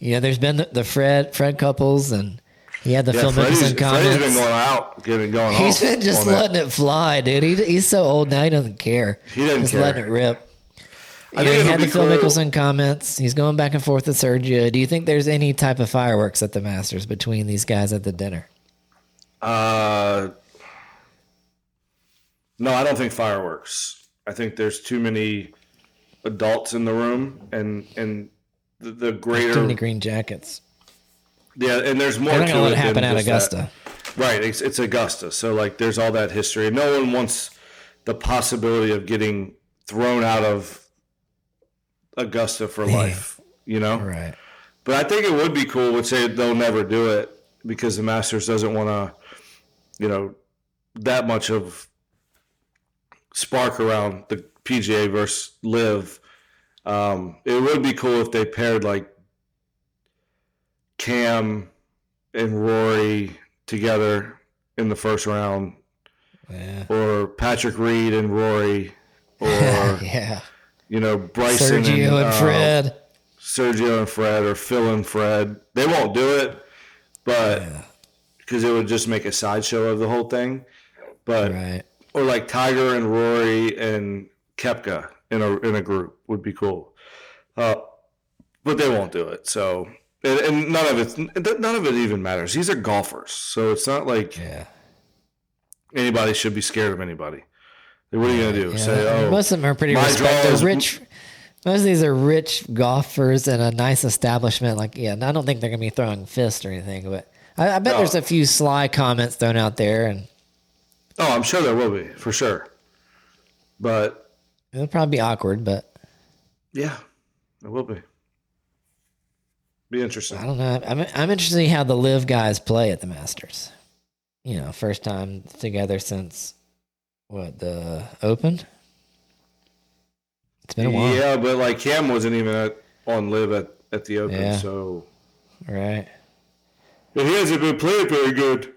Speaker 2: You know, there's been the, the Fred Fred Couples and He had the
Speaker 1: Yeah,
Speaker 2: Phil
Speaker 1: Freddie's,
Speaker 2: Mickelson
Speaker 1: Freddie's been
Speaker 2: comments.
Speaker 1: going out, getting going
Speaker 2: He's been just
Speaker 1: on that.
Speaker 2: letting it fly, dude. He, he's so old now, he doesn't care.
Speaker 1: He doesn't
Speaker 2: just
Speaker 1: care.
Speaker 2: letting it rip.
Speaker 1: I
Speaker 2: know, he had the Phil
Speaker 1: cool.
Speaker 2: Mickelson comments. He's going back and forth with Sergio. Do you think there's any type of fireworks at the Masters between these guys at the dinner?
Speaker 1: Uh, no, I don't think fireworks. I think there's too many adults in the room, and and the, the greater
Speaker 2: Too many green jackets.
Speaker 1: yeah, and there's more
Speaker 2: They're not
Speaker 1: to
Speaker 2: to let
Speaker 1: it
Speaker 2: happen at Augusta.
Speaker 1: that. Right, it's, it's Augusta, so like there's all that history. No one wants the possibility of getting thrown out of Augusta for life, you know.
Speaker 2: Right.
Speaker 1: But I think it would be cool, which say they'll never do it because the Masters doesn't want to, you know, that much of spark around the PGA versus Liv. Um, it would be cool if they paired like Cam and Rory together in the first round,
Speaker 2: Yeah.
Speaker 1: or Patrick Reed and Rory, or
Speaker 2: yeah.
Speaker 1: you know Bryson
Speaker 2: Sergio and,
Speaker 1: uh,
Speaker 2: Fred.
Speaker 1: Sergio and Fred or Phil and Fred. They won't do it, but
Speaker 2: Yeah.
Speaker 1: because it would just make a sideshow of the whole thing. But
Speaker 2: Right.
Speaker 1: or like Tiger and Rory and Koepka in a in a group would be cool. Uh, but they won't do it. So and, and none of it none of it even matters. These are golfers, so it's not like
Speaker 2: Yeah.
Speaker 1: anybody should be scared of anybody. What are you gonna do?
Speaker 2: Yeah,
Speaker 1: Say, oh,
Speaker 2: most of them are pretty
Speaker 1: my
Speaker 2: respected.
Speaker 1: draw is-
Speaker 2: Rich. Most of these are rich golfers in a nice establishment. Like, yeah, I don't think they're gonna be throwing fists or anything, but I, I bet
Speaker 1: No.
Speaker 2: there's a few sly comments thrown out there, and
Speaker 1: oh, I'm sure there will be for sure. But
Speaker 2: it'll probably be awkward. But
Speaker 1: yeah, it will be. Be interesting.
Speaker 2: I don't know. I'm I'm interested see how the Liv guys play at the Masters. You know, first time together since what the Open. It's been a while,
Speaker 1: Yeah, but like Cam wasn't even at, on Liv at, at the Open,
Speaker 2: Yeah.
Speaker 1: so
Speaker 2: right?
Speaker 1: and he hasn't been playing very good.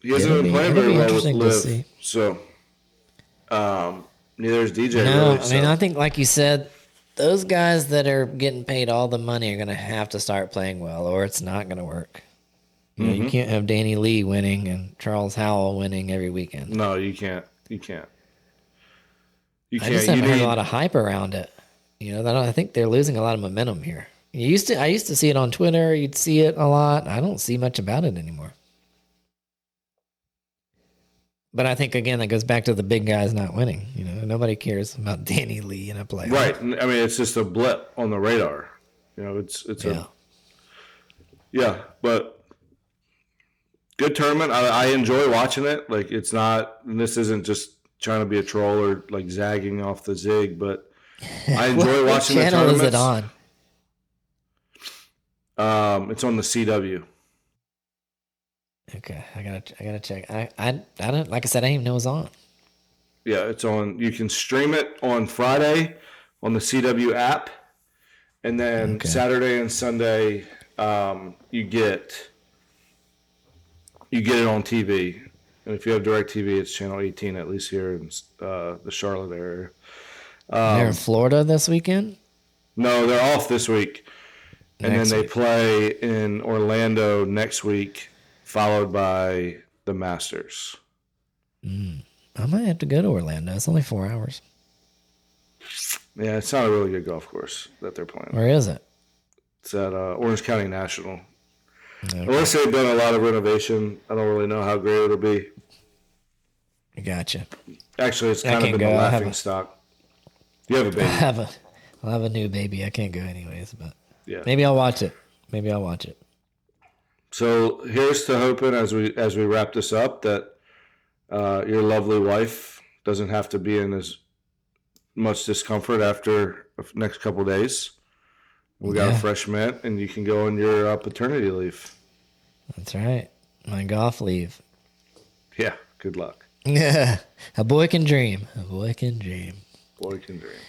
Speaker 1: He hasn't
Speaker 2: It'll
Speaker 1: been
Speaker 2: be-
Speaker 1: playing very well with
Speaker 2: Liv.
Speaker 1: So, um, neither is DJ.
Speaker 2: No,
Speaker 1: really,
Speaker 2: I
Speaker 1: so.
Speaker 2: mean, I think, like you said, those guys that are getting paid all the money are going to have to start playing well, or it's not going to work. You, know, you mm-hmm. can't have Danny Lee winning and Charles Howell winning every weekend.
Speaker 1: no, you can't. You can't. You can't.
Speaker 2: just
Speaker 1: You
Speaker 2: haven't heard
Speaker 1: need,
Speaker 2: a lot of hype around it. You know, I think they're losing a lot of momentum here. You used to, I used to see it on Twitter. You'd see it a lot. I don't see much about it anymore. But I think again that goes back to the big guys not winning. You know, nobody cares about Danny Lee in a playoff.
Speaker 1: right. I mean, it's just a blip on the radar. You know, it's it's
Speaker 2: Yeah.
Speaker 1: a yeah, but good tournament. I, I enjoy watching it. Like it's not. And this isn't just trying to be a troll or like zagging off the zig, but I enjoy watching the
Speaker 2: channel is it on?
Speaker 1: Um, it's on the CW.
Speaker 2: Okay, I gotta I gotta check. I I I don't like I said I didn't even know it was on.
Speaker 1: Yeah, it's on. You can stream it on Friday on the CW app, and then
Speaker 2: Okay.
Speaker 1: Saturday and Sunday um, you get you get it on TV. And if you have Direct TV, it's channel 18 at least here in uh, the Charlotte area.
Speaker 2: They're
Speaker 1: Um,
Speaker 2: in Florida this weekend.
Speaker 1: no, they're off this week, and
Speaker 2: Next
Speaker 1: then they
Speaker 2: week.
Speaker 1: play in Orlando next week, followed by the Masters.
Speaker 2: I might have to go to Orlando. It's only four hours.
Speaker 1: Yeah, it's not a really good golf course that they're playing.
Speaker 2: Where is it?
Speaker 1: It's at uh, Orange County National.
Speaker 2: Okay,
Speaker 1: Unless they've done a lot of renovation, I don't really know how great it'll be.
Speaker 2: gotcha.
Speaker 1: Actually, it's kind of been
Speaker 2: go. I
Speaker 1: laughing
Speaker 2: a-
Speaker 1: stock. You have a
Speaker 2: I
Speaker 1: baby,
Speaker 2: have a I'll have a new baby. I can't go anyways, but
Speaker 1: yeah.
Speaker 2: maybe I'll watch it. Maybe I'll watch it.
Speaker 1: So here's to hoping as we as we wrap this up that uh, your lovely wife doesn't have to be in as much discomfort after the next couple days. We got
Speaker 2: Yeah.
Speaker 1: a fresh mint, and you can go on your uh, paternity leave.
Speaker 2: That's right. My golf leave.
Speaker 1: Yeah, good luck.
Speaker 2: Yeah, a boy can dream. A boy can dream.
Speaker 1: Boy can dream.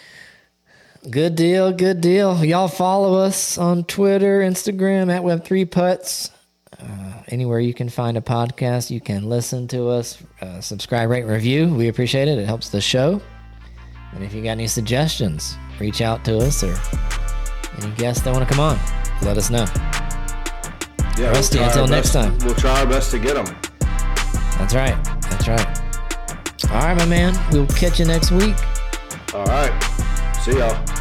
Speaker 2: Good deal, good deal. Y'all follow us on Twitter, Instagram at Web3Putts. Uh, anywhere you can find a podcast, you can listen to us. Uh, subscribe, rate, review. We appreciate it. It helps the show. And if you got any suggestions, reach out to us or any guests that want to come on, let us know.
Speaker 1: Yeah,
Speaker 2: Rusty,
Speaker 1: our
Speaker 2: until next time.
Speaker 1: We'll try our best to get them.
Speaker 2: That's right. That's right. All right, my man. We'll catch you next week.
Speaker 1: All right. See y'all.